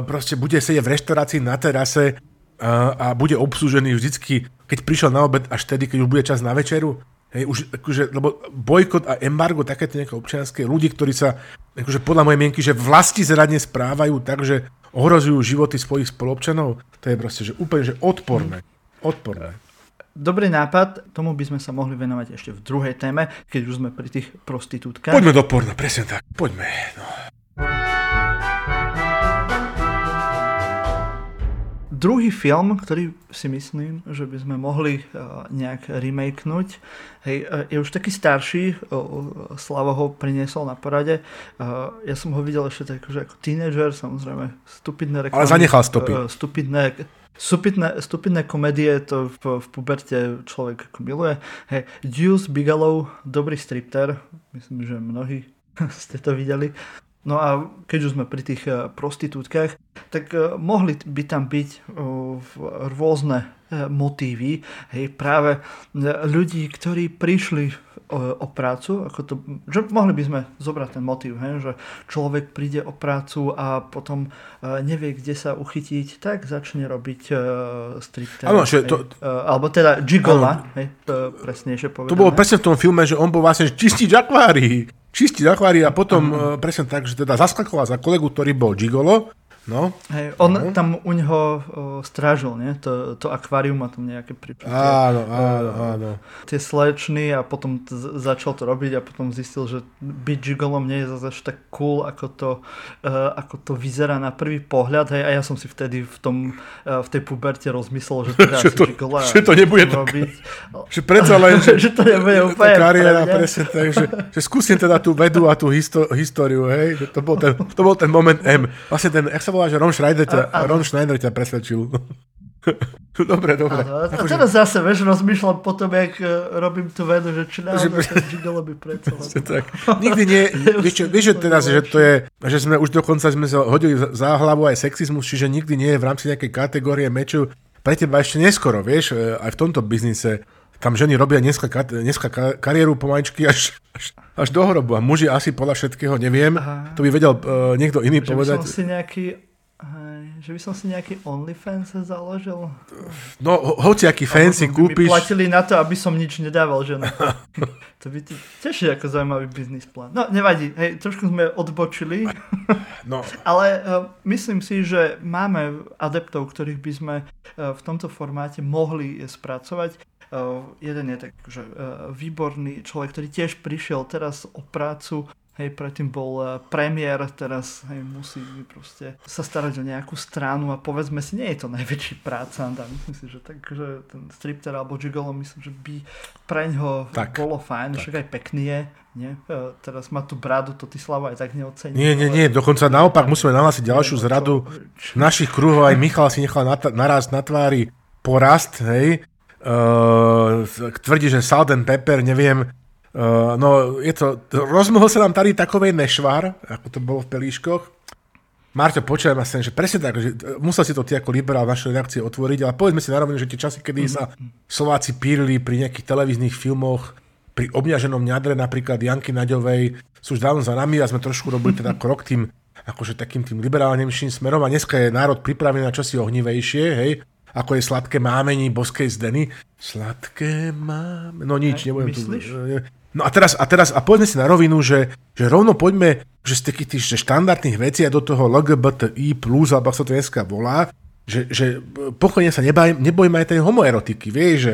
proste bude sedieť v reštaurácii na terase a, a bude obslužený vždycky, keď prišiel na obed, až tedy, keď už bude čas na večeru, Hej, už, akože, lebo bojkot a embargo, takéto nejaké občianské, ľudí, ktorí sa, akože podľa mojej mienky, že vlasti zradne správajú tak, že ohrozujú životy svojich spolobčanov, to je proste že úplne že odporné. Odporné. Dobrý nápad, tomu by sme sa mohli venovať ešte v druhej téme, keď už sme pri tých prostitútkach. Poďme do porna, presne tak, poďme. No. Druhý film, ktorý si myslím, že by sme mohli uh, nejak remakenúť, hej, uh, je už taký starší, uh, Slavo ho priniesol na porade. Ja som ho videl ešte tak, že ako teenager, samozrejme, stupidné reklamy. Ale zanechal stopy. Stupidné, stupidné, stupidné komédie, to v, v puberte človek ako miluje. Hej, Deuce Bigelow, dobrý stripter, myslím, že mnohí ste to videli. No a keď už sme pri tých eh, prostitútkach, tak eh, mohli by tam byť eh, rôzne motívy, hej, práve ľudí, ktorí prišli o, prácu, ako to, že mohli by sme zobrať ten motív, hej, že človek príde o prácu a potom nevie, kde sa uchytiť, tak začne robiť striptease. Áno, že to... alebo teda gigola, hej, presnejšie povedané. To bolo presne v tom filme, že on bol vlastne čistič akvárií čistiť akvári a potom uh, presne tak, že teda zaskakoval za kolegu, ktorý bol gigolo No. Hej, on no. tam u neho o, strážil, nie? To, to akvárium má tam nejaké prípady. Áno, áno, áno. Tie slečny a potom t- začal to robiť a potom zistil, že byť gigolom nie je zase tak cool, ako to, uh, ako to vyzerá na prvý pohľad. Hej, a ja som si vtedy v, tom, uh, v tej puberte rozmyslel, že teda že to, gigola že to nebude robiť. Tak, že predsa len, že, že to nebude úplne kariéra, presne tak, že, že skúsim teda tú vedu a tú histo- históriu, hej, že to bol ten, to bol ten moment M. Vlastne ten, jak sa volá, že Ron Schneider ťa, a. Ron Schneider ťa presvedčil. dobre, dobre. A, a teraz zase, vieš, rozmýšľam potom, jak uh, robím tú vedu, že či náhodou že... ten gigolo by predsa. tak. Nikdy nie, vieš, vieš, že teraz, že to je, že sme už dokonca sme sa hodili za hlavu aj sexizmus, čiže nikdy nie je v rámci nejakej kategórie meču pre teba ešte neskoro, vieš, e, aj v tomto biznise tam ženy robia dneska, dneska kariéru pomaličky až, až, až do hrobu a muži asi podľa všetkého neviem, Aha. to by vedel uh, niekto iný že povedať. By som si nejaký, hej, že by som si nejaký OnlyFans založil. No, ho, aký fancy kúpiš. Platili na to, aby som nič nedával ženom. to by ti tiež ako zaujímavý biznis plán. No, nevadí, hej, trošku sme odbočili. no. Ale uh, myslím si, že máme adeptov, ktorých by sme uh, v tomto formáte mohli spracovať. Uh, jeden je tak, že uh, výborný človek, ktorý tiež prišiel teraz o prácu, hej, predtým bol uh, premiér, teraz hej, musí proste sa starať o nejakú stranu a povedzme si, nie je to najväčší práca, a myslím si, že, tak, že ten stripter alebo gigolo, myslím, že by pre ňoho tak, bolo fajn, tak. však aj pekný je, nie? Teraz má tú bradu, to ty Slava aj tak neocení. Nie, nie, nie, dokonca naopak musíme nahlásiť ďalšiu zradu čo, čo? našich kruhov, aj Michal si nechal naraz na tvári porast, hej, Uh, tvrdí, že salt and pepper, neviem, uh, no je to, rozmohol sa nám tady takovej nešvar, ako to bolo v pelíškoch. Marťo, počujem ma sem, že presne tak, že musel si to ty ako liberál našej reakcie otvoriť, ale povedzme si narovne, že tie časy, kedy sa Slováci pírili pri nejakých televíznych filmoch, pri obňaženom ňadre napríklad Janky Naďovej, sú už dávno za nami a sme trošku robili teda krok tým akože takým tým liberálnejším smerom a dneska je národ pripravený na čosi ohnivejšie, hej, ako je sladké mámení boskej zdeny. Sladké máme... No nič, nebudem Myslíš? tu... No a teraz, a teraz, a poďme si na rovinu, že, že rovno poďme, že z takých tých že štandardných vecí a do toho LGBTI+, alebo sa to dneska volá, že, že pokojne sa nebaj, nebojme aj tej homoerotiky, vieš, že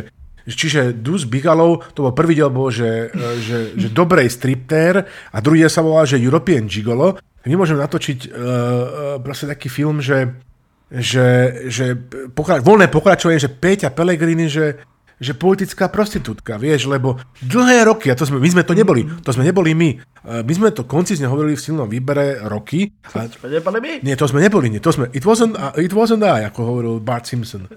Čiže Dus Bigalov, to bol prvý diel, bol, že, že, že dobrej striptér a druhý sa volá, že European Gigolo. My môžeme natočiť uh, proste taký film, že že, že pokra- voľné pokračovanie, že Peťa Pellegrini, že, že politická prostitútka, vieš, lebo dlhé roky, a to sme, my sme to neboli, to sme neboli my, e, my sme to koncizne hovorili v silnom výbere roky. A, neboli my? Nie, to sme neboli, nie, to sme, it wasn't, it wasn't I, ako hovoril Bart Simpson.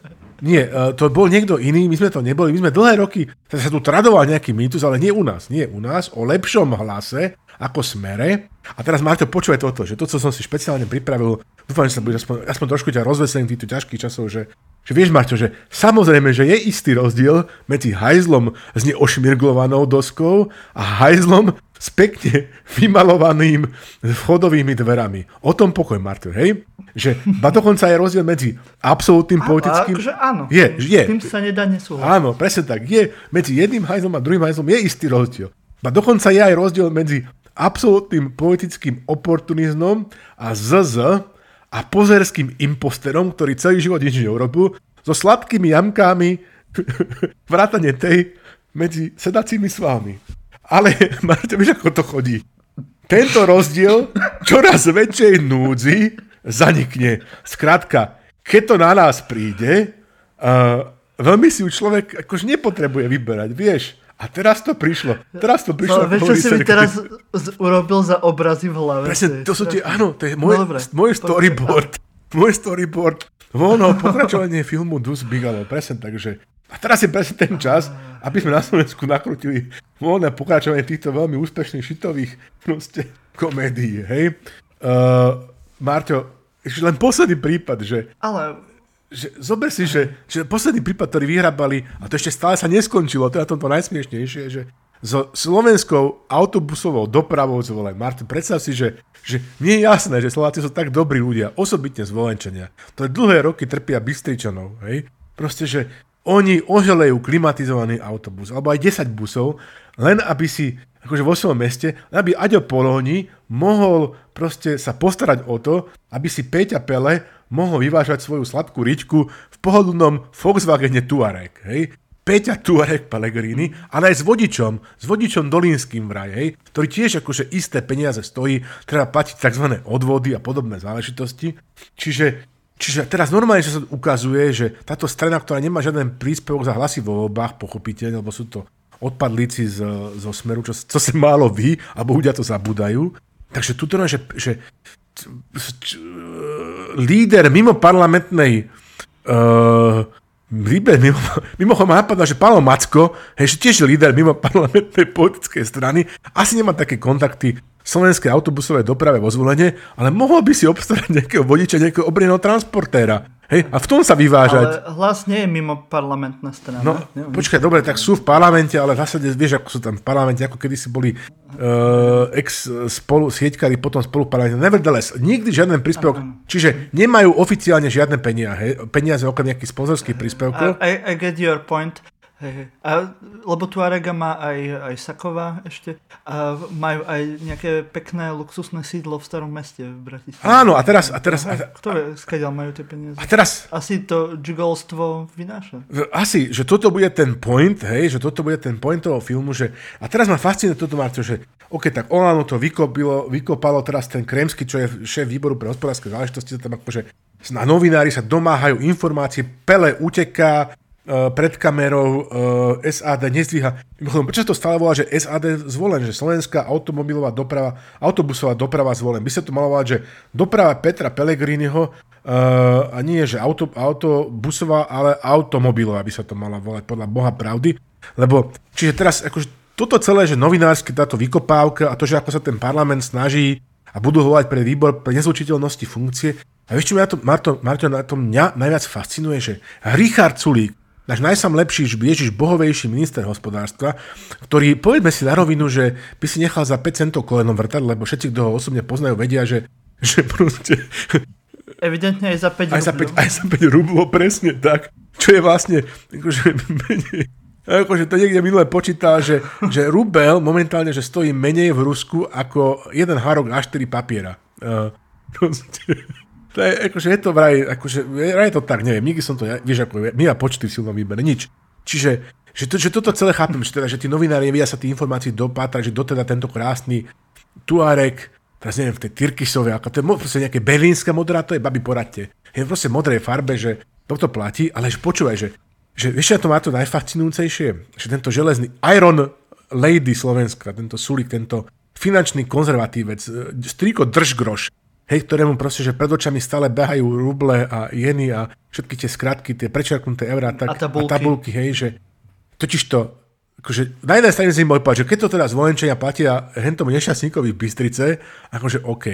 Nie, e, to bol niekto iný, my sme to neboli, my sme dlhé roky, sa tu tradoval nejaký mýtus, ale nie u nás, nie u nás, o lepšom hlase, ako smere. A teraz Marto, počúvaj toto, že to, co som si špeciálne pripravil, dúfam, že sa bude aspoň, aspoň trošku ťa rozveselím týchto ťažkých časov, že, že vieš, Marto, že samozrejme, že je istý rozdiel medzi hajzlom s neošmirglovanou doskou a hajzlom s pekne vymalovaným vchodovými dverami. O tom pokoj, Marto, hej? Že, ba dokonca je rozdiel medzi absolútnym áno, politickým... Akože áno, je, je. tým sa nedá nesúhlasiť. Áno, presne tak. Je, medzi jedným hajzlom a druhým hajzlom je istý rozdiel. Ba dokonca je aj rozdiel medzi absolútnym politickým oportunizmom a ZZ a pozerským imposterom, ktorý celý život nič neurobil, so sladkými jamkami vrátane tej medzi sedacími svalmi. Ale, Marta, vieš, ako to chodí? Tento rozdiel čoraz väčšej núdzi zanikne. Skrátka, keď to na nás príde, uh, veľmi si ju človek akože nepotrebuje vyberať, vieš. A teraz to prišlo. Teraz to prišlo. No, čo si mi teraz z- urobil za obrazy v hlave? Presne, to, sú tie, áno, to je môj, no, môj storyboard. Môj storyboard. Voľno pokračovanie filmu Dus Bigelow. Presne takže. A teraz je presne ten čas, aby sme na Slovensku nakrutili voľné pokračovanie týchto veľmi úspešných šitových proste komédií, hej. Uh, Marťo, ešte len posledný prípad, že... Ale že, zober si, že, že posledný prípad, ktorý vyhrabali, a to ešte stále sa neskončilo, to je na tomto najsmiešnejšie, že so slovenskou autobusovou dopravou zvolen. Martin, predstav si, že, že nie je jasné, že Slováci sú tak dobrí ľudia, osobitne zvolenčania. To je dlhé roky trpia Bystričanov. Hej? Proste, že oni oželejú klimatizovaný autobus, alebo aj 10 busov, len aby si akože vo svojom meste, aby Aďo Polóni mohol proste sa postarať o to, aby si Peťa Pele mohol vyvážať svoju sladkú ričku v pohodlnom Volkswagene Tuareg. Hej? Peťa Tuareg Pellegrini, ale aj s vodičom, s vodičom Dolínským vraj, hej, ktorý tiež akože isté peniaze stojí, treba platiť tzv. odvody a podobné záležitosti. Čiže, čiže teraz normálne sa ukazuje, že táto strana, ktorá nemá žiaden príspevok za hlasy vo voľbách, pochopiteľne, lebo sú to odpadlíci z, zo smeru, čo, čo sa málo ví, a ľudia to zabudajú. Takže tu že, že líder mimo parlamentnej uh, líder mimo, mimochodom ma napadá, že Pálo Macko, hej, tiež líder mimo parlamentnej politickej strany, asi nemá také kontakty slovenskej autobusovej doprave vo zvolenie, ale mohol by si obstarať nejakého vodiča, nejakého obrneného transportéra Hej, a v tom sa vyvážať. Ale hlas nie je mimo parlamentná strana. No, Neviem. počkaj, dobre, tak sú v parlamente, ale v zásade vieš, ako sú tam v parlamente, ako kedy si boli uh, ex spolu, sieťkari, potom spolu v parlamente. Nevertheless, nikdy žiaden príspevok, uh-huh. čiže nemajú oficiálne žiadne peniaze, peniaze okrem nejakých sponzorských príspevkov. I, I get your point. Hej, A, lebo Tuarega má aj, aj Saková ešte a majú aj nejaké pekné luxusné sídlo v starom meste v Bratislave. Áno, a teraz... A teraz a, Ktoré, skáďal majú tie peniaze? A teraz... Asi to džigolstvo vynáša. Asi, že toto bude ten point, hej, že toto bude ten point toho filmu, že... A teraz ma fascinuje toto, Marto, že OK, tak Olano to vykopilo, vykopalo teraz ten Kremsky, čo je šéf výboru pre hospodárske záležitosti, tam akože na novinári sa domáhajú informácie, Pele uteká, pred kamerou eh, SAD nezdvíha. Prečo to stále volá, že SAD zvolen, že slovenská automobilová doprava, autobusová doprava zvolen. By sa to malo volať, že doprava Petra Pellegriniho uh, a nie, že auto, autobusová, ale automobilová by sa to malo volať podľa Boha pravdy. Lebo, čiže teraz akože toto celé, že novinársky táto vykopávka a to, že ako sa ten parlament snaží a budú hovať pre výbor pre nezlučiteľnosti funkcie. A vieš, čo mňa to, Marto, Marto, na tom mňa najviac fascinuje, že Richard Sulík, náš najsam lepší, Ježiš bohovejší minister hospodárstva, ktorý, povedzme si na rovinu, že by si nechal za 5 centov kolenom vrtať, lebo všetci, kto ho osobne poznajú, vedia, že, že proste... Evidentne aj za 5 aj za 5, aj za 5 rublo, presne tak. Čo je vlastne, akože, akože to niekde minule počítal, že, že rubel momentálne, že stojí menej v Rusku ako jeden harok A4 papiera. Uh, proste, to je, akože je to vraj, akože, vraj to tak, neviem, nikdy som to, ako my a počty v silnom výbere, nič. Čiže, že, to, že toto celé chápem, že, teda, že tí novinári nevedia sa tí informácií dopátrať, že doteda tento krásny Tuarek teraz neviem, v tej Tyrkisove, ako to je proste nejaké berlínska modrá, to je babi poradte. Je proste modrej farbe, že toto platí, ale že počúvaj, že, že vieš, to má to najfascinujúcejšie, že tento železný Iron Lady Slovenska, tento Sulik, tento finančný konzervatívec, e, striko držgroš, hej, ktorému proste, že pred očami stále behajú ruble a jeny a všetky tie skratky, tie prečerknuté eurá tak, a, tabulky. a tabulky, hej, že totiž to, akože na jednej strane si môj povedať, že keď to teda zvolenčenia platia hentomu nešťastníkovi v Bystrice, akože OK.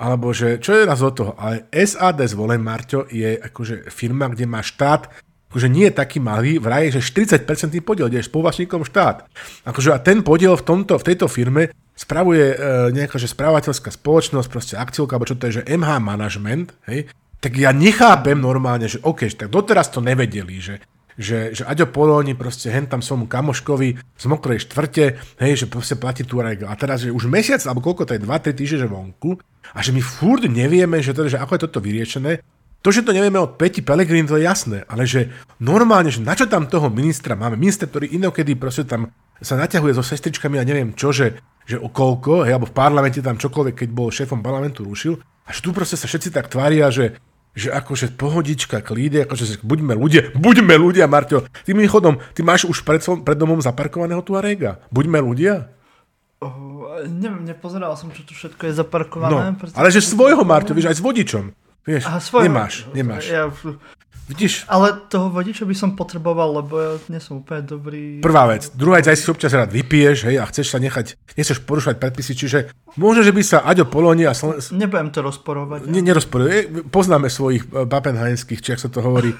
Alebo že, čo je nás od toho? Ale SAD zvolen, Marťo, je akože firma, kde má štát akože nie je taký malý, vraj, že 40% podiel je spoluvačníkom štát. Akože a ten podiel v, tomto, v tejto firme spravuje e, nejaká že správateľská spoločnosť, proste akciovka, alebo čo to je, že MH Management, hej, tak ja nechápem normálne, že OK, tak doteraz to nevedeli, že že, že Aďo Polóni proste hen tam svojmu kamoškovi z mokrej štvrte, hej, že proste platí tu A teraz, že už mesiac, alebo koľko to je, 2-3 týždne, že vonku, a že my furt nevieme, že, teda, že ako je toto vyriešené, to, že to nevieme od Peti Pellegrini, to je jasné, ale že normálne, že na čo tam toho ministra máme? Minister, ktorý inokedy proste tam sa naťahuje so sestričkami a neviem čo, že, že o koľko, hej, alebo v parlamente tam čokoľvek, keď bol šéfom parlamentu, rušil. A že tu proste sa všetci tak tvária, že, že akože pohodička, klíde, akože buďme ľudia, buďme ľudia, Marťo. Tým chodom, ty máš už pred, pred domom zaparkovaného Tuarega. Buďme ľudia. Oh, neviem, nepozeral som, čo tu všetko je zaparkované. No, ale že svojho, Marťo, vieš, aj s vodičom. Vieš, Aha, svoj... nemáš, nemáš. Ja, Vidíš? Ale toho vodiča by som potreboval, lebo ja nie som úplne dobrý. Prvá vec. Druhá vec, aj si občas rád vypiješ, hej, a chceš sa nechať, nechceš porušovať predpisy, čiže môže, že by sa Aďo Polónia... Sloven... Nebudem to rozporovať. Ne, nerozporujem. Poznáme svojich bapenhajenských, či ak sa to hovorí. E,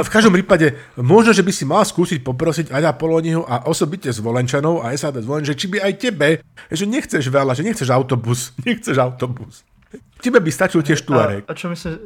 v každom prípade, možno, že by si mal skúsiť poprosiť Aďa Polóniu a osobite Zvolenčanov a SAD Zvolen, že či by aj tebe, že nechceš veľa, že nechceš autobus, nechceš autobus. Tebe by stačil tiež Tuareg. A, a čo myslíš,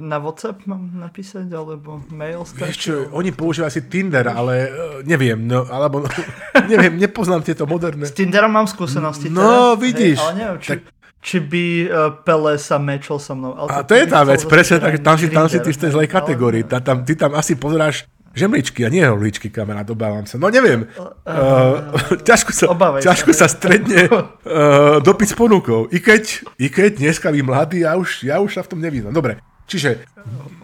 na WhatsApp mám napísať, alebo mail stačí? Vieš čo, oni používajú asi Tinder, ale uh, neviem, no, alebo, no, neviem, nepoznám tieto moderné. S Tinderom mám skúsenosti No, teraz, vidíš. Hej, ale neviem, či, tak... či by uh, Pele sa mečol so mnou. Ale a to je tá vec, presne, tak, tam si, tam si ty v tej zlej kategórii. Ale... Tam, ty tam asi pozeráš žemličky a nie holičky, kamarát, obávam sa. No neviem, uh, ťažko sa, ťažko sa stredne uh, dopyt s ponukou. I keď, I keď dneska vy mladí, ja už, ja už sa v tom nevidím. Dobre, čiže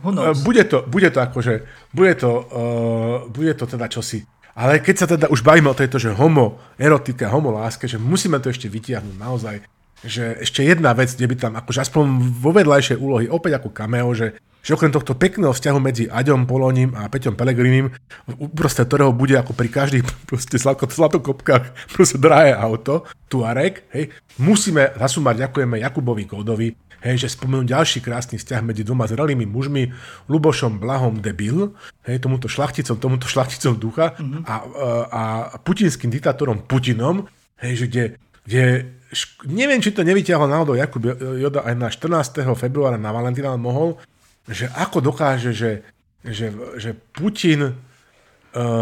uh, bude, to, bude to akože, bude to, uh, bude to teda čosi. Ale keď sa teda už bavíme o tejto, že homo, erotika, homo láske, že musíme to ešte vytiahnuť naozaj, že ešte jedna vec, kde by tam akože aspoň vo vedľajšej úlohy, opäť ako cameo, že že okrem tohto pekného vzťahu medzi Aďom Poloním a Peťom Pelegrinim, uprostred ktorého bude ako pri každých proste zlatokopkách proste drahé auto, Tuareg, hej, musíme zasumať, ďakujeme Jakubovi Kódovi, hej, že spomenú ďalší krásny vzťah medzi dvoma zrelými mužmi, Lubošom Blahom Debil, hej, tomuto šlachticom, tomuto šlachticom ducha mm-hmm. a, a, a putinským diktátorom Putinom, hej, že kde, kde neviem, či to nevyťahol náhodou Jakub Joda aj na 14. februára na Valentína mohol, že ako dokáže, že, že, že Putin uh,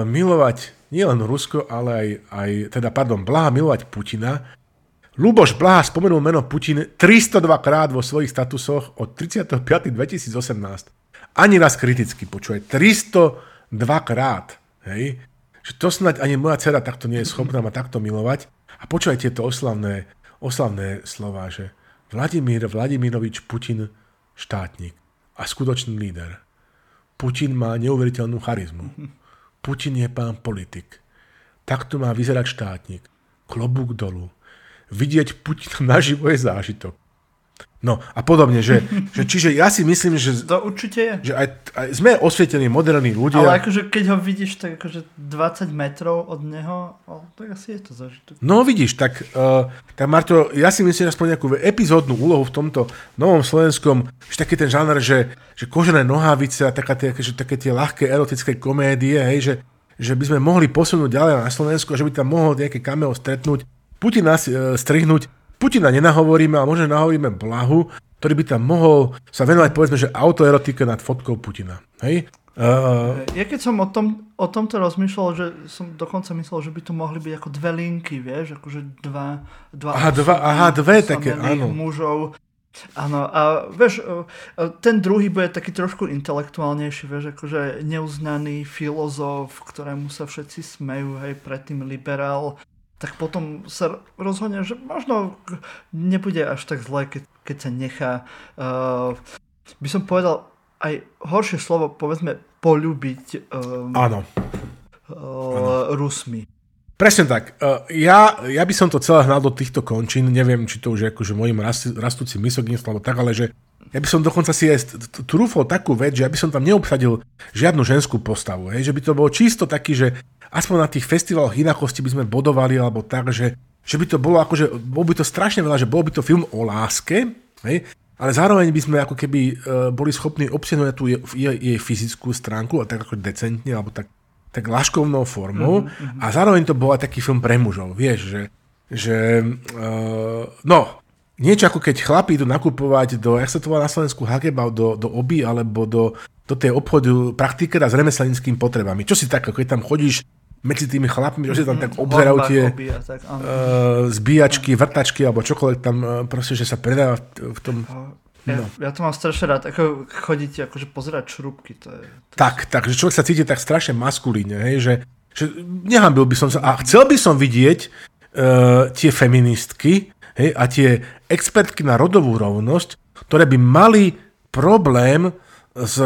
milovať nielen Rusko, ale aj, aj, teda, pardon, Blaha milovať Putina. Luboš Blaha spomenul meno Putin 302 krát vo svojich statusoch od 35. 2018. Ani raz kriticky, počuje. 302 krát. Hej? Že to snať ani moja dcera takto nie je schopná ma takto milovať. A počúvaj tieto oslavné, oslavné slova, že Vladimír Vladimirovič Putin štátnik a skutočný líder. Putin má neuveriteľnú charizmu. Putin je pán politik. Takto má vyzerať štátnik. Klobúk dolu. Vidieť Putina naživo je zážitok. No a podobne, že, že čiže ja si myslím, že... To určite je. Že aj, aj sme osvietení, moderní ľudia. Ale akože keď ho vidíš tak akože 20 metrov od neho, tak asi je to zažitok. No vidíš, tak, uh, tak Marto, ja si myslím, aspoň nejakú epizódnu úlohu v tomto novom slovenskom, že taký ten žáner, že, že kožené nohavice a taká tie, že také tie ľahké erotické komédie, hej, že, že by sme mohli posunúť ďalej na Slovensku že by tam mohol nejaké cameo stretnúť, Putin nás uh, strihnúť Putina nenahovoríme, ale možno nahovoríme Blahu, ktorý by tam mohol sa venovať, povedzme, že autoerotike nad fotkou Putina. Hej? Uh... Ja keď som o, tom, o tomto rozmýšľal, že som dokonca myslel, že by to mohli byť ako dve linky, vieš, akože dva, dva, aha, dva, aha, dve také, áno. mužov. Áno, a vieš, e, e, ten druhý bude taký trošku intelektuálnejší, vieš, akože neuznaný filozof, ktorému sa všetci smejú, hej, predtým liberál, tak potom sa rozhodne, že možno nebude až tak zle, keď, keď sa nechá, uh, by som povedal, aj horšie slovo, povedzme, polúbiť um, Áno. Uh, Rusmi. Presne tak. Ja, ja by som to celé hnal do týchto končín, neviem, či to už je akože môjim rastúcim misoginstvom, alebo tak, ale že ja by som dokonca si aj trúfol takú vec, že ja by som tam neobsadil žiadnu ženskú postavu. Hej? Že by to bolo čisto taký, že aspoň na tých festivaloch inakosti by sme bodovali, alebo tak, že, že by to bolo akože, bol by to strašne veľa, že bol by to film o láske, hej? ale zároveň by sme ako keby uh, boli schopní obsiahnuť tú jej, jej, jej fyzickú stránku, a tak ako decentne, alebo tak tak laškovnou formou mm-hmm. a zároveň to bol aj taký film pre mužov, vieš, že, že uh, no, niečo ako keď chlapí idú nakupovať do, jak sa to volá na Slovensku, Hagebau, do, do oby alebo do, do tej obchodu praktikera s remeselnickým potrebami. Čo si tak, keď tam chodíš medzi tými chlapmi, že tam tak mhm. obzerajú tie uh, zbíjačky, vrtačky alebo čokoľvek tam uh, proste, že sa predáva v, v tom... Ja, no. ja to mám strašne rád, ako chodíte akože pozerať šrubky. To je, to tak, tak, že človek sa cíti tak strašne maskulíne, hej, že, že nehambil by som sa, a chcel by som vidieť uh, tie feministky hej, a tie expertky na rodovú rovnosť, ktoré by mali problém s,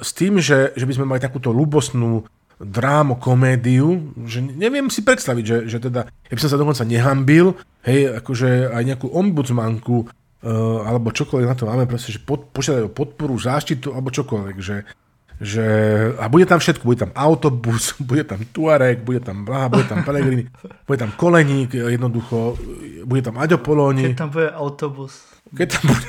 s tým, že, že by sme mali takúto ľubosnú drámo, komédiu, že neviem si predstaviť, že, že teda, ja by som sa dokonca nehambil, hej, akože aj nejakú ombudsmanku uh, alebo čokoľvek na to máme, proste, že pod, požiadajú podporu, záštitu alebo čokoľvek, že, že a bude tam všetko, bude tam autobus, bude tam Tuareg, bude tam Blaha, bude tam Pelegrini, bude tam Koleník, jednoducho, bude tam Aďo Polóni. Keď tam bude autobus. Keď tam bude...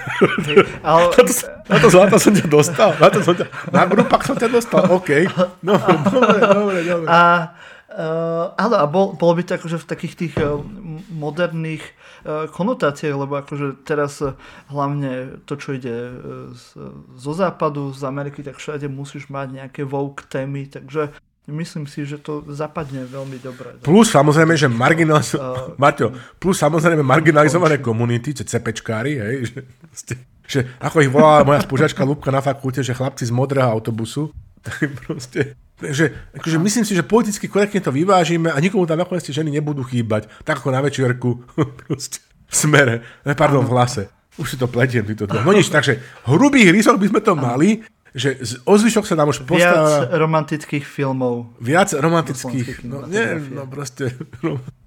Hey, ale... na, to, na to zlato som ťa dostal, na, to som ťa, na grupách som ťa dostal, OK. No, dobre, dobre, dobre. A, uh, áno, a bol, bolo by to akože v takých tých uh, moderných E, konotácie, lebo akože teraz e, hlavne to, čo ide e, z, zo západu, z Ameriky, tak všade musíš mať nejaké woke témy, takže myslím si, že to zapadne veľmi dobre. Plus samozrejme, že marginaliz... uh, Marťo, plus samozrejme marginalizované komunity, že cepečkári, hej, že, že ako ich volá moja spúžačka Lubka na fakulte, že chlapci z modrého autobusu, tak proste že, akože myslím si, že politicky korektne to vyvážime a nikomu tam nakoniec ženy nebudú chýbať. Tak ako na večierku v smere, pardon, v hlase. Už si to pletiem, týto No nič, takže hrubých rysok by sme to mali, že z ozvyšok sa nám už postáva... Viac romantických filmov. Viac romantických, no nie, no proste...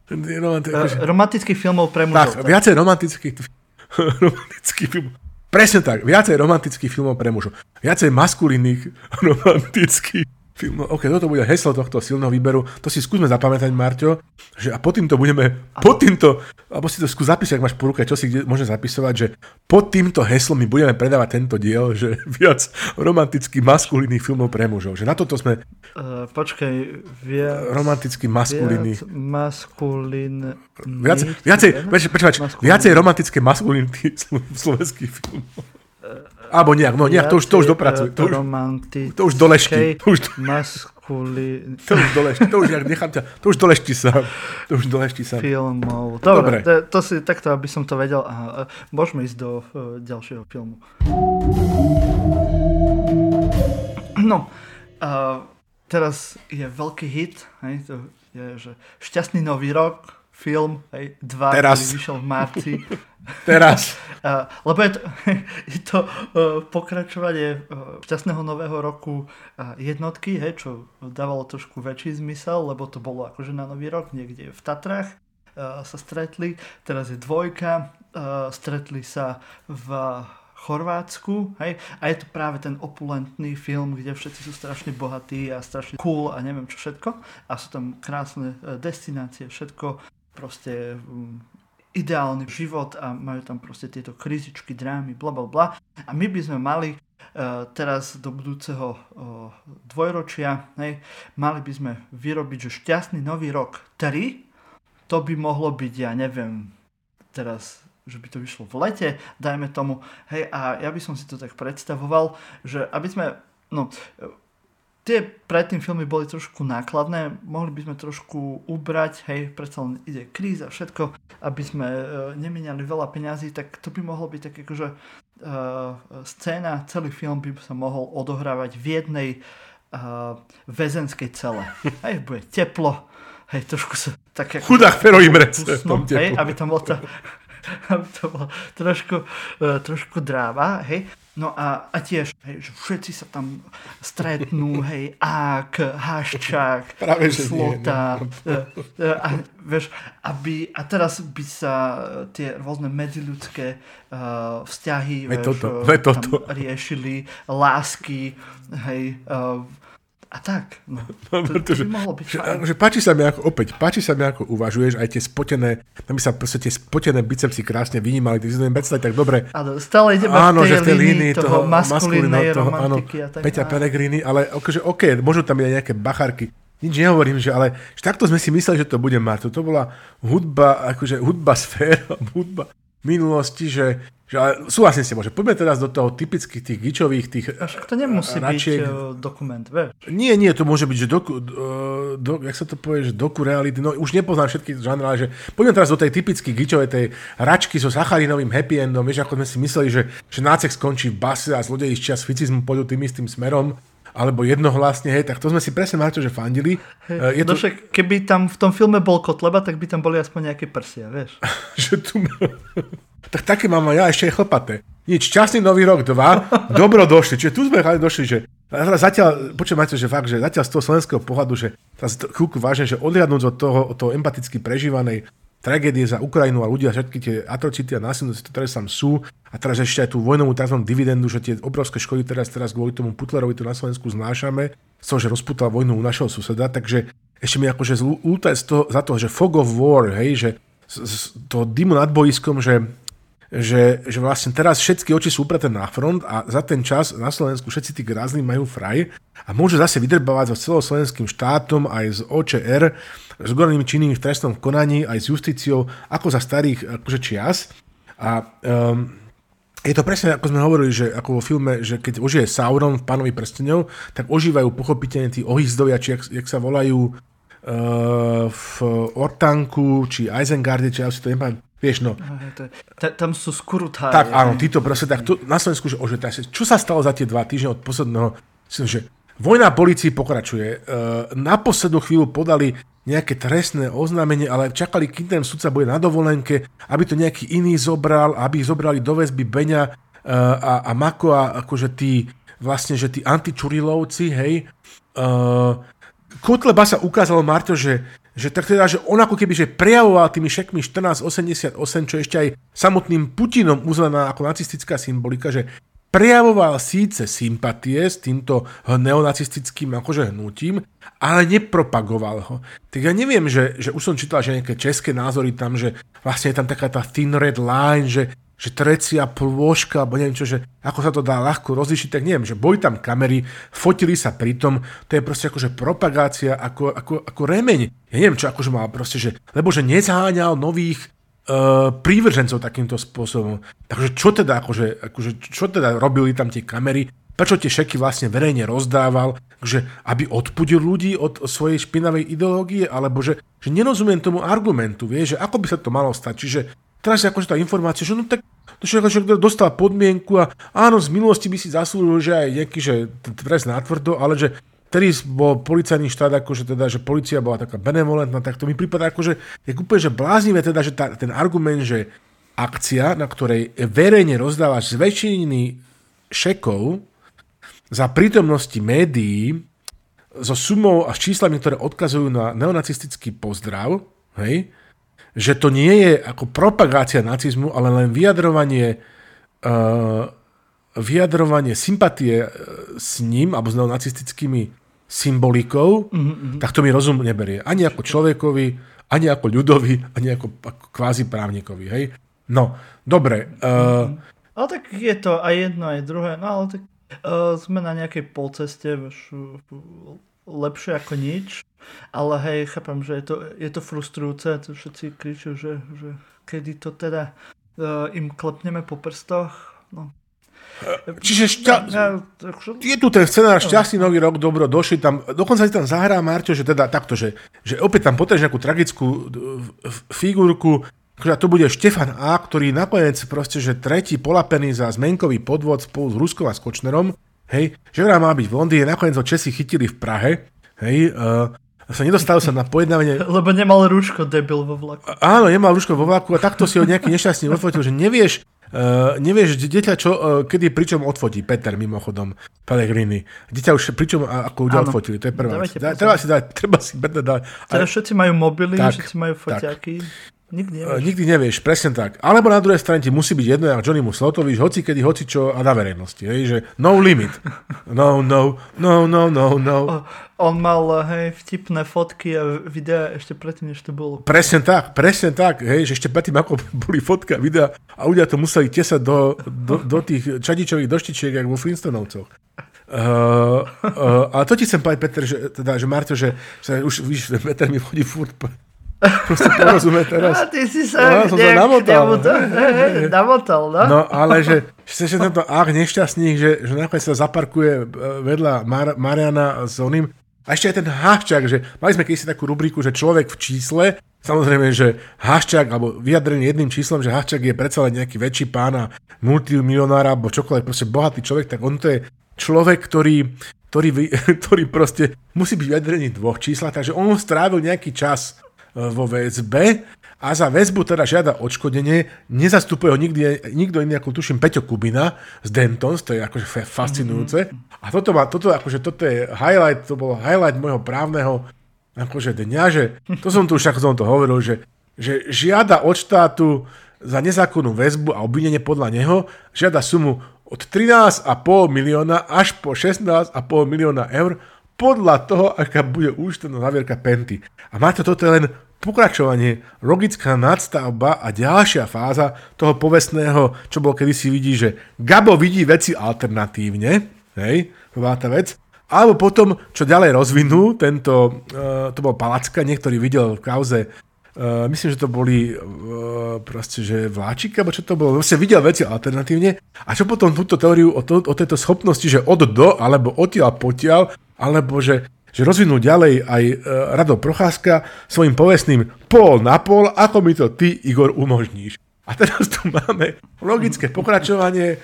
Romanti- akože... Romantických filmov pre mužov. Tak, viacej romantických, romantických filmov. Presne tak, viacej romantických filmov pre mužov. Viacej maskulinných romantických film, OK, toto bude heslo tohto silného výberu, to si skúsme zapamätať, Marťo, že a pod týmto budeme, pod týmto, alebo si to skús zapísať, ak máš po ruke, čo si kde môže zapisovať, že pod týmto heslom my budeme predávať tento diel, že viac romantických maskulínnych filmov pre mužov, že na toto sme... Uh, počkaj, viac... Romantický maskulínny. Viac maskulín... Viac, viacej, počkaj, počkaj, viacej romantické maskulínny slovenských filmov. Alebo nejak, no nejak, to už, to už dopracuj. To už, to už dolešti. To už, maskuli... To už dolešti, to už nechám ťa, to už dolešti sám. To už dolešti sám. Filmov. Dobre, Dobre. To, to si takto, aby som to vedel. Aha, môžeme ísť do uh, ďalšieho filmu. No, uh, teraz je veľký hit, hej, to je, že šťastný nový rok, film, hej, dva, teraz. ktorý vyšiel v marci. Teraz. Lebo je to, je to uh, pokračovanie uh, šťastného nového roku uh, jednotky, hej, čo dávalo trošku väčší zmysel, lebo to bolo akože na nový rok niekde v Tatrách uh, sa stretli. Teraz je dvojka, stretli sa v Chorvátsku, hej, a je to práve ten opulentný film, kde všetci sú strašne bohatí a strašne cool a neviem čo všetko a sú tam krásne destinácie, všetko proste um, ideálny život a majú tam proste tieto krizičky, drámy, bla bla bla. A my by sme mali uh, teraz do budúceho uh, dvojročia, hej, mali by sme vyrobiť, že šťastný nový rok 3, to by mohlo byť, ja neviem, teraz že by to vyšlo v lete, dajme tomu, hej, a ja by som si to tak predstavoval, že aby sme, no, tie predtým filmy boli trošku nákladné, mohli by sme trošku ubrať, hej, predsa len ide kríza, všetko, aby sme e, nemeniali veľa peňazí, tak to by mohlo byť tak akože e, scéna, celý film by sa mohol odohrávať v jednej e, väzenskej cele. Hej, bude teplo, hej, trošku sa, tak Chudák Fero Imrec. Hej, aby tam bolo to, aby to bolo trošku, uh, trošku dráva, hej. No a, a tiež, hej, že všetci sa tam stretnú, hej, Ák, Haščák, Práve, Slota, nie, e, e, a, vieš, aby, a teraz by sa tie rôzne medziľudské uh, vzťahy, vieš, toto, toto. riešili, lásky, hej, uh, a tak, no, no to, pretože, to by mohlo byť že, že páči sa mi ako, opäť, páči sa mi ako uvažuješ, aj tie spotené, tam by sa proste tie spotené bicepsy krásne vynímali, ty si to predstaviť tak dobre. Áno, stále ideme áno, v tej že v tej línii toho, toho maskulínnej toho, áno, a tak. Peťa Pellegrini, ale akože OK, môžu tam aj nejaké bacharky, nič nehovorím, že ale že takto sme si mysleli, že to bude mať. To bola hudba, akože hudba sféra, hudba minulosti, že že, súhlasím si, môže. Poďme teraz do toho typických tých gičových tých... Až to nemusí račiek. byť e, dokument, vieš? Nie, nie, to môže byť, že doku, do, do, jak sa to povie, že doku reality, no už nepoznám všetky žánry, ale že poďme teraz do tej typickej gičovej, tej račky so sacharinovým happy endom, vieš, ako sme si mysleli, že, že nácek skončí v base a zlodeji z čas ficizmu pôjdu tým istým smerom, alebo jednohlasne, hej, tak to sme si presne Marto, že fandili. Hey, je to... však, keby tam v tom filme bol Kotleba, tak by tam boli aspoň nejaké prsia, vieš. že tu... Tak také mám ja ešte aj chlpaté. Nič, časný nový rok 2, dobro došli. Čiže tu sme došli, že zatiaľ, počúvajte, že fakt, že zatiaľ z toho slovenského pohľadu, že teraz chvíľku vážne, že odliadnúť od toho, od toho empaticky prežívanej tragédie za Ukrajinu a ľudia, všetky tie atrocity a násilnosti, ktoré tam sú, a teraz ešte aj tú vojnovú tzv. dividendu, že tie obrovské škody teraz, teraz kvôli tomu Putlerovi tu na Slovensku znášame, z toho, že rozputal vojnu u našeho suseda, takže ešte mi akože zlúta z toho, za to, že fog of war, hej, že z, z toho dymu nad boiskom, že že, že vlastne teraz všetky oči sú upreté na front a za ten čas na Slovensku všetci tí grázli majú fraj a môžu zase vydrbávať so celoslovenským štátom aj z OČR, s gornými činnými v trestnom konaní, aj s justíciou, ako za starých akože čias. A um, je to presne, ako sme hovorili, že ako vo filme, že keď ožije Sauron v Pánovi prstenov, tak ožívajú pochopiteľne tí ohyzdovia, či jak, jak sa volajú uh, v Ortanku, či Eisengarde, či ja si to nepamätám, Vieš, no. tam sú skurutári. Tak áno, títo proste, tak tu, na Slovensku, že ože, čo sa stalo za tie dva týždne od posledného, že vojna policii pokračuje. E, na poslednú chvíľu podali nejaké trestné oznámenie, ale čakali, kým ten sudca bude na dovolenke, aby to nejaký iný zobral, aby zobrali do väzby Beňa e, a, a Mako a akože tí, vlastne, že tí antičurilovci, hej, e, Kotleba sa ukázalo, Marto, že že tak teda, že on ako keby že prejavoval tými šekmi 1488, čo ešte aj samotným Putinom uznaná ako nacistická symbolika, že prejavoval síce sympatie s týmto neonacistickým akože hnutím, ale nepropagoval ho. Tak ja neviem, že, že už som čítal, že nejaké české názory tam, že vlastne je tam taká tá thin red line, že že trecia plôžka, alebo neviem čo, že ako sa to dá ľahko rozlišiť, tak neviem, že boli tam kamery, fotili sa pri tom, to je proste akože propagácia ako, ako, ako remeň. Ja neviem, čo akože mal proste, že, lebo že nezaháňal nových prívržencov takýmto spôsobom. Takže čo teda, akože, akože, čo teda robili tam tie kamery, prečo tie šeky vlastne verejne rozdával, že aby odpudil ľudí od svojej špinavej ideológie, alebo že, že nerozumiem tomu argumentu, vie, že ako by sa to malo stať. Čiže Teraz je akože tá informácia, že no tak to človek dostal podmienku a áno, z minulosti by si zaslúžil, že aj nejaký, že trest natvrdo, ale že Vtedy bol policajný štát, akože teda, že policia bola taká benevolentná, tak to mi prípada akože, je úplne, že bláznivé teda, že tá, ten argument, že akcia, na ktorej verejne rozdávaš z väčšiny šekov za prítomnosti médií so sumou a s číslami, ktoré odkazujú na neonacistický pozdrav, hej, že to nie je ako propagácia nacizmu, ale len vyjadrovanie, uh, vyjadrovanie sympatie uh, s ním, alebo s nacistickými symbolikou, mm-hmm. tak to mi rozum neberie. Ani ako človekovi, ani ako ľudovi, ani ako, ako kvázi právnikovi. Hej? No, dobre. Uh. Ale tak je to aj jedno, aj druhé. No ale tak uh, sme na nejakej polceste, lepšie ako nič. Ale hej, chápem, že je to, je to frustrujúce, to všetci kričujú, že, že kedy to teda uh, im klepneme po prstoch. No. Čiže šťa... je tu ten scenár šťastný nový rok, dobro, došli tam, dokonca si tam zahrá Marťo, že teda takto, že, že opäť tam potrebuješ nejakú tragickú figurku, že to bude Štefan A., ktorý nakoniec proste, že tretí polapený za zmenkový podvod spolu s Ruskom a Skočnerom, hej, že má byť v Londýne, nakoniec ho Česi chytili v Prahe, hej, uh, sa nedostal sa na pojednávanie. Lebo nemal rúško, debil vo vlaku. Áno, nemal rúško vo vlaku a takto si ho nejaký nešťastný odfotil, že nevieš, Uh, nevieš, dieťa čo, uh, kedy pričom odfotí, Peter mimochodom, Pellegrini. Dieťa už pričom ako ľudia odfotili, to je prvá vec. Treba si dať, treba si Peter dať. Teraz všetci majú mobily, tak, všetci majú foťáky. Tak. Nikdy nevieš. Nikdy nevieš, presne tak. Alebo na druhej strane ti musí byť jedno, ako Johnny Muslotovič, hoci kedy, hoci čo a na verejnosti. Hej, že no limit. No, no, no, no, no, no. On mal, hej, vtipné fotky a videá ešte predtým, než to bolo. Presne tak, presne tak, hej, že ešte predtým, ako boli fotka a videa a ľudia to museli tesať do, do, do tých čadičových doštičiek, ako vo Flintstonovcoch. Uh, uh, a to ti chcem povedať, Peter, že, teda, že Marto, že, že už, víš, Peter mi chodí furt Proste porozumie teraz. A ty si sa no, som sa namotal. namotal, no. No, ale že, že, tento ach nešťastník, že, že nakoniec sa zaparkuje e, vedľa Mar- Mariana s oným. A ešte aj ten háščak, že mali sme kedysi takú rubriku, že človek v čísle, samozrejme, že háščak, alebo vyjadrený jedným číslom, že háščak je predsa len nejaký väčší pán a multimilionára, alebo čokoľvek, proste bohatý človek, tak on to je človek, ktorý, ktorý, ktorý proste musí byť vyjadrený v dvoch číslach, takže on strávil nejaký čas vo VSB a za väzbu teda žiada odškodenie. Nezastupuje ho nikdy, nikto iný ako tuším Peťo Kubina z Dentons, to je akože fascinujúce. Mm-hmm. A toto, má, toto, akože, toto je highlight, to bolo highlight môjho právneho akože dňa, že to som tu už ako som to hovoril, že, že žiada od štátu za nezákonnú väzbu a obvinenie podľa neho, žiada sumu od 13,5 milióna až po 16,5 milióna eur podľa toho, aká bude účtovná zavierka Penty. A máte toto je len pokračovanie, logická nadstavba a ďalšia fáza toho povestného, čo bolo kedysi vidí, že Gabo vidí veci alternatívne, hej, bola tá vec, alebo potom, čo ďalej rozvinul, tento, uh, to bol Palacka, niektorý videl v kauze, uh, myslím, že to boli uh, proste, že vláčik, alebo čo to bolo, vlastne videl veci alternatívne a čo potom túto teóriu o, to, o tejto schopnosti, že od do, alebo odtiaľ potiaľ, alebo že, že rozvinú ďalej aj e, Rado Procházka svojim povestným pol na pol, ako mi to ty, Igor, umožníš. A teraz tu máme logické pokračovanie. E,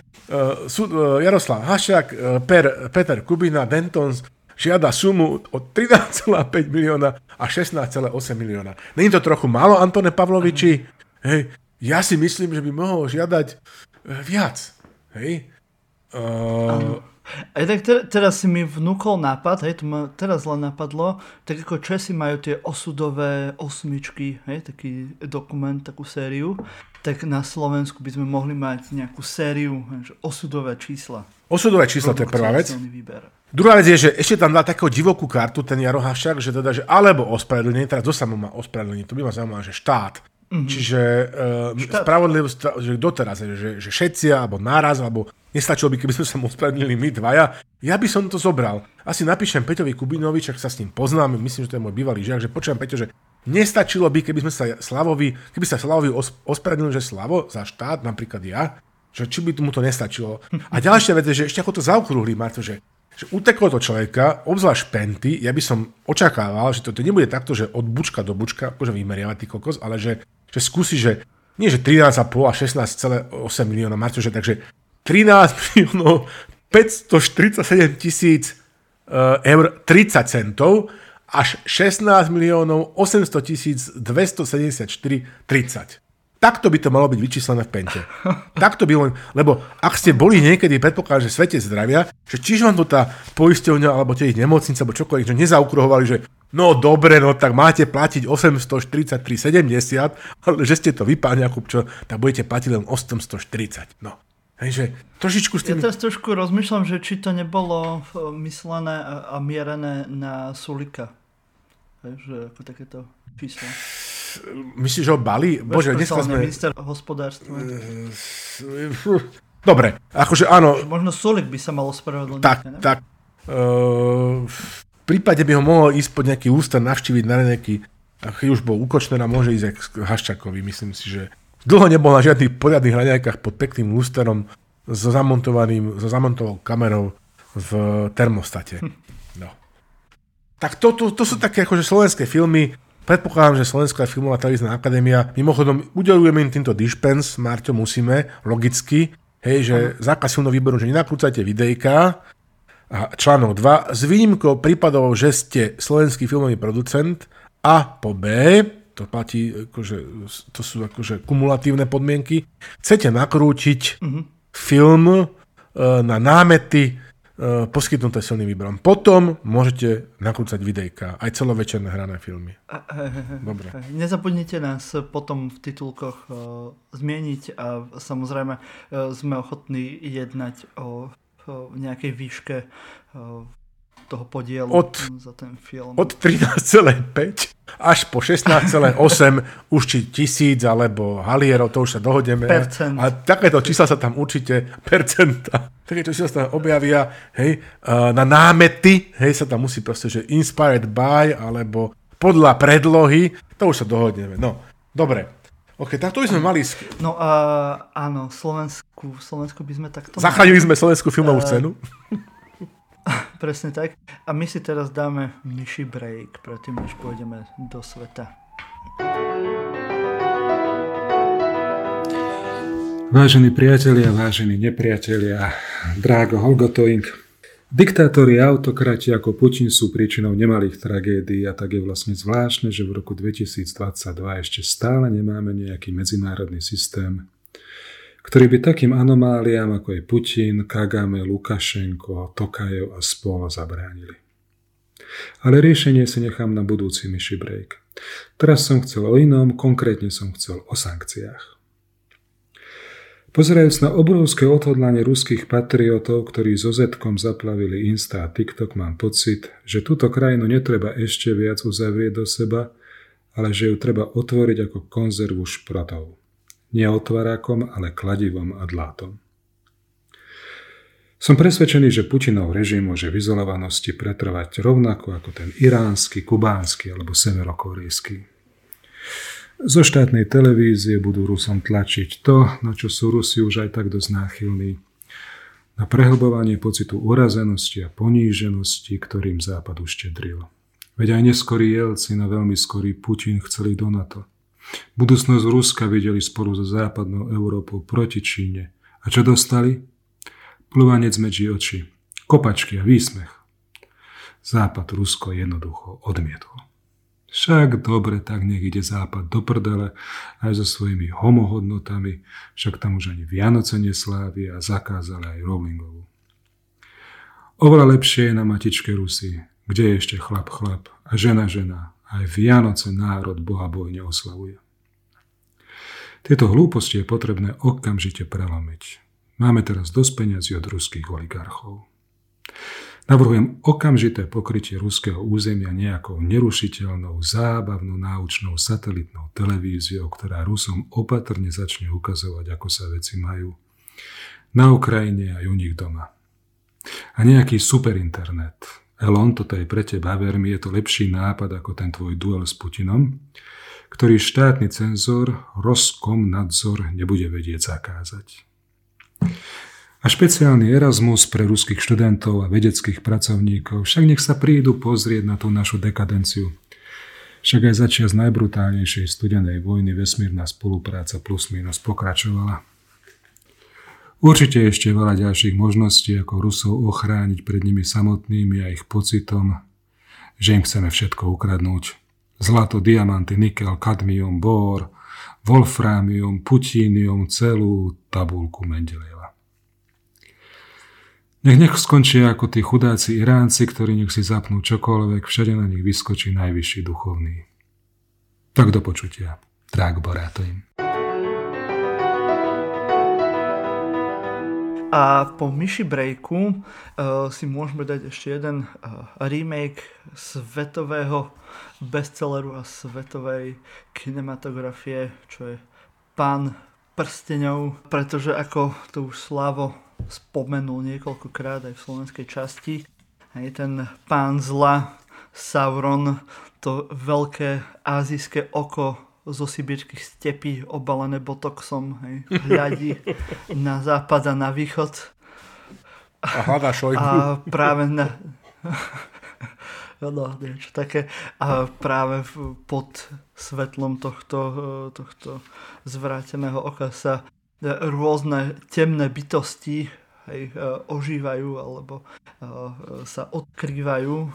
sú, e, Jaroslav Hašak, e, per, Peter Kubina, Dentons žiada sumu od 13,5 milióna a 16,8 milióna. Není to trochu málo, Antone Pavloviči? Hej, ja si myslím, že by mohol žiadať e, viac. Hej? Uh, aj tak te, teraz si mi vnúkol nápad, hej, to ma teraz len napadlo, tak ako Česi majú tie osudové osmičky, hej, taký dokument, takú sériu, tak na Slovensku by sme mohli mať nejakú sériu, hej, osudové čísla. Osudové čísla, to je prvá vec. Výber. Druhá vec je, že ešte tam dá takú divokú kartu ten Jaro že teda, že alebo ospravedlnenie, teraz kto sa má ospravedlenie, to by ma zaujímalo, že štát. Mm-hmm. Čiže uh, spravodlivosť, že doteraz, že, že všetci, alebo náraz, alebo Nestačilo by, keby sme sa mu ospravedlnili my dvaja. Ja by som to zobral. Asi napíšem Peťovi Kubinovi, čak sa s ním poznám, myslím, že to je môj bývalý žiak, že počujem Peťo, že nestačilo by, keby sme sa Slavovi, keby sa Slavovi os- ospravedlnili, že Slavo za štát, napríklad ja, že či by mu to nestačilo. A ďalšia vec je, že ešte ako to zaokrúhli, Marto, že, že uteklo to človeka, obzvlášť Penty, ja by som očakával, že to, to nebude takto, že od bučka do bučka, akože vymeriavať tý kokos, ale že, že skúsi, že nie že 13,5 a 16,8 miliónov, Marto, že takže 13 miliónov 547 tisíc eh, eur 30 centov až 16 miliónov 800 tisíc 274 30. Takto by to malo byť vyčíslené v pente. Takto by len, lebo ak ste boli niekedy, predpokladám, že svete zdravia, že čiže vám to tá poisťovňa alebo tie ich nemocnice alebo čokoľvek, že nezaukruhovali, že no dobre, no tak máte platiť 843,70, ale že ste to vy, pán Jakub, čo, tak budete platiť len 840. No. Hej, že trošičku s tým... Ja teraz trošku rozmýšľam, že či to nebolo myslené a, mierené na Sulika. Hej, že ako takéto číslo. Myslíš, že ho Bali? Bože, dneska sme... Minister hospodárstva. Dobre, akože áno. Možno Sulik by sa mal ospravedlniť. Tak, ne? tak. Uh, v prípade by ho mohol ísť pod nejaký ústav navštíviť na nejaký, keď už bol ukočný, a môže ísť k Haščakovi. Myslím si, že Dlho nebol na žiadnych poriadnych hraňajkách pod pekným lústerom so zamontovaným, so zamontovanou kamerou v termostate. Hm. No. Tak to, to, to sú také akože slovenské filmy. Predpokladám, že Slovenská filmová televízna akadémia, mimochodom, udelujeme im týmto dispens, Marťo, musíme, logicky, hej, že zákaz silno výboru, že nenakrúcajte videjka, A článok 2. S výnimkou prípadov, že ste slovenský filmový producent a po B, to platí, akože, to sú akože kumulatívne podmienky, chcete nakrútiť mm-hmm. film e, na námety e, poskytnuté silným výberom. Potom môžete nakrúcať videjka, aj celovečerné hrané filmy. Dobre. Nezabudnite nás potom v titulkoch uh, zmieniť a samozrejme uh, sme ochotní jednať o v nejakej výške toho podielu od, za ten film. Od 13,5 až po 16,8 už či tisíc alebo halierov, to už sa dohodneme. Percent. A takéto čísla sa tam určite, percenta, takéto čísla sa tam objavia, hej, na námety, hej, sa tam musí proste, že inspired by, alebo podľa predlohy, to už sa dohodneme. No, dobre. OK, tak to by sme mali... No a áno, Slovensku, Slovensku by sme takto... Zachránili sme slovenskú filmovú uh, scénu. Presne tak. A my si teraz dáme myši break, predtým než pôjdeme do sveta. Vážení priatelia, vážení nepriatelia, drágo Holgotoing, Diktátori a autokrati ako Putin sú príčinou nemalých tragédií a tak je vlastne zvláštne, že v roku 2022 ešte stále nemáme nejaký medzinárodný systém, ktorý by takým anomáliám ako je Putin, Kagame, Lukašenko, Tokajev a spol zabránili. Ale riešenie si nechám na budúci myši break. Teraz som chcel o inom, konkrétne som chcel o sankciách. Pozerajúc na obrovské odhodlanie ruských patriotov, ktorí so Zetkom zaplavili Insta a TikTok, mám pocit, že túto krajinu netreba ešte viac uzavrieť do seba, ale že ju treba otvoriť ako konzervu šprotov. Nie otvarákom, ale kladivom a dlátom. Som presvedčený, že Putinov režim môže v izolovanosti pretrvať rovnako ako ten iránsky, kubánsky alebo severokorejský. Zo štátnej televízie budú Rusom tlačiť to, na čo sú Rusi už aj tak dosť náchylní. Na prehlbovanie pocitu urazenosti a poníženosti, ktorým Západ uštedril. Veď aj neskorý Jelcin a veľmi skorý Putin chceli do NATO. Budúcnosť Ruska videli spolu so západnou Európou proti Číne. A čo dostali? Plúvanec medzi oči, kopačky a výsmech. Západ Rusko jednoducho odmietol. Však dobre, tak nech ide západ do prdele aj so svojimi homohodnotami, však tam už ani Vianoce neslávia a zakázali aj Rowlingovú. Oveľa lepšie je na matičke Rusy, kde je ešte chlap chlap a žena žena, aj Vianoce národ Boha boj neoslavuje. Tieto hlúposti je potrebné okamžite prelomiť. Máme teraz dosť peniazy od ruských oligarchov. Navrhujem okamžité pokrytie ruského územia nejakou nerušiteľnou, zábavnou, náučnou satelitnou televíziou, ktorá Rusom opatrne začne ukazovať, ako sa veci majú. Na Ukrajine aj u nich doma. A nejaký super internet. Elon, toto je pre teba, ver mi, je to lepší nápad ako ten tvoj duel s Putinom, ktorý štátny cenzor, Roskom nadzor nebude vedieť zakázať a špeciálny Erasmus pre ruských študentov a vedeckých pracovníkov. Však nech sa prídu pozrieť na tú našu dekadenciu. Však aj začias najbrutálnejšej studenej vojny vesmírna spolupráca plus minus pokračovala. Určite ešte veľa ďalších možností, ako Rusov ochrániť pred nimi samotnými a ich pocitom, že im chceme všetko ukradnúť. Zlato, diamanty, nikel, kadmium, bor, wolframium, putínium, celú tabulku Mendeleja. Nech nech skončia ako tí chudáci Iránci, ktorí nech si zapnú čokoľvek, všade na nich vyskočí najvyšší duchovný. Tak do počutia. Drák Borátojím. A po myši breaku uh, si môžeme dať ešte jeden uh, remake svetového bestselleru a svetovej kinematografie, čo je Pán prsteňov, pretože ako to už Slavo spomenul niekoľkokrát aj v slovenskej časti. Hej, ten pán zla, Sauron, to veľké azijské oko zo sibirských stepí obalené botoxom, hej, hľadí na západ a na východ. A hľadá A práve na... no, niečo také. A práve pod svetlom tohto, tohto zvráteného oka sa rôzne temné bytosti hej, ožívajú alebo sa odkrývajú.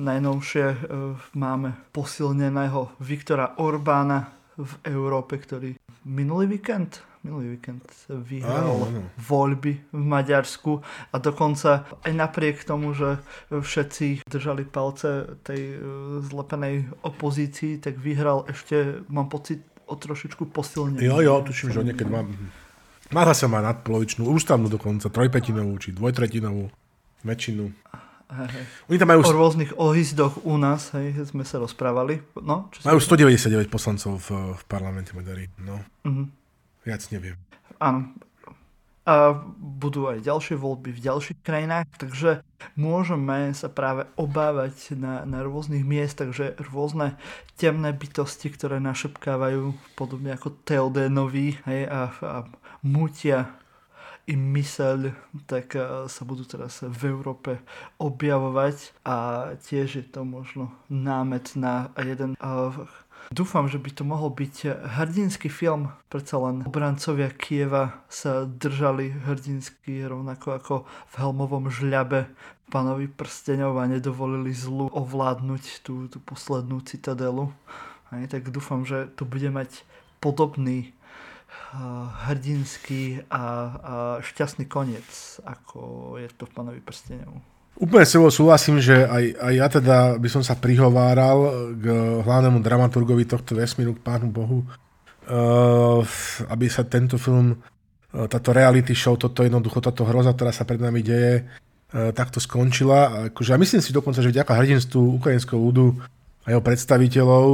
Najnovšie máme posilneného Viktora Orbána v Európe, ktorý minulý víkend minulý víkend vyhral áno, áno. voľby v Maďarsku a dokonca aj napriek tomu, že všetci držali palce tej e, zlepenej opozícii, tak vyhral ešte, mám pocit, o trošičku posilnený. Jo, jo, tuším, že niekedy mám... Má sa má nadpolovičnú, ústavnú dokonca, trojpetinovú či dvojtretinovú väčšinu. Hej, Oni tam majú... O rôznych ohizdoch u nás hej, sme sa rozprávali. No, čo majú 199 poslancov v, v parlamente Maďari. No. Uh-huh. Viac neviem. Áno. A budú aj ďalšie voľby v ďalších krajinách, takže môžeme sa práve obávať na, na rôznych miestach, že rôzne temné bytosti, ktoré našepkávajú podobne ako Teodénovi hej, a, a mutia im myseľ, tak sa budú teraz v Európe objavovať a tiež je to možno námet na jeden uh, Dúfam, že by to mohol byť hrdinský film. Predsa len obrancovia Kieva sa držali hrdinsky rovnako ako v helmovom žľabe pánovi prsteňov a nedovolili zlu ovládnuť tú, tú poslednú citadelu. Aj, tak dúfam, že to bude mať podobný hrdinský a, a šťastný koniec, ako je to v pánovi prsteňov. Úplne s tebou súhlasím, že aj, aj ja teda by som sa prihováral k hlavnému dramaturgovi tohto vesmíru, k Pánu Bohu, uh, aby sa tento film, uh, táto reality show, toto jednoducho, táto hroza, ktorá sa pred nami deje, uh, takto skončila. Akože, a myslím si dokonca, že vďaka hrdinstvu ukrajinského ľudu a jeho predstaviteľov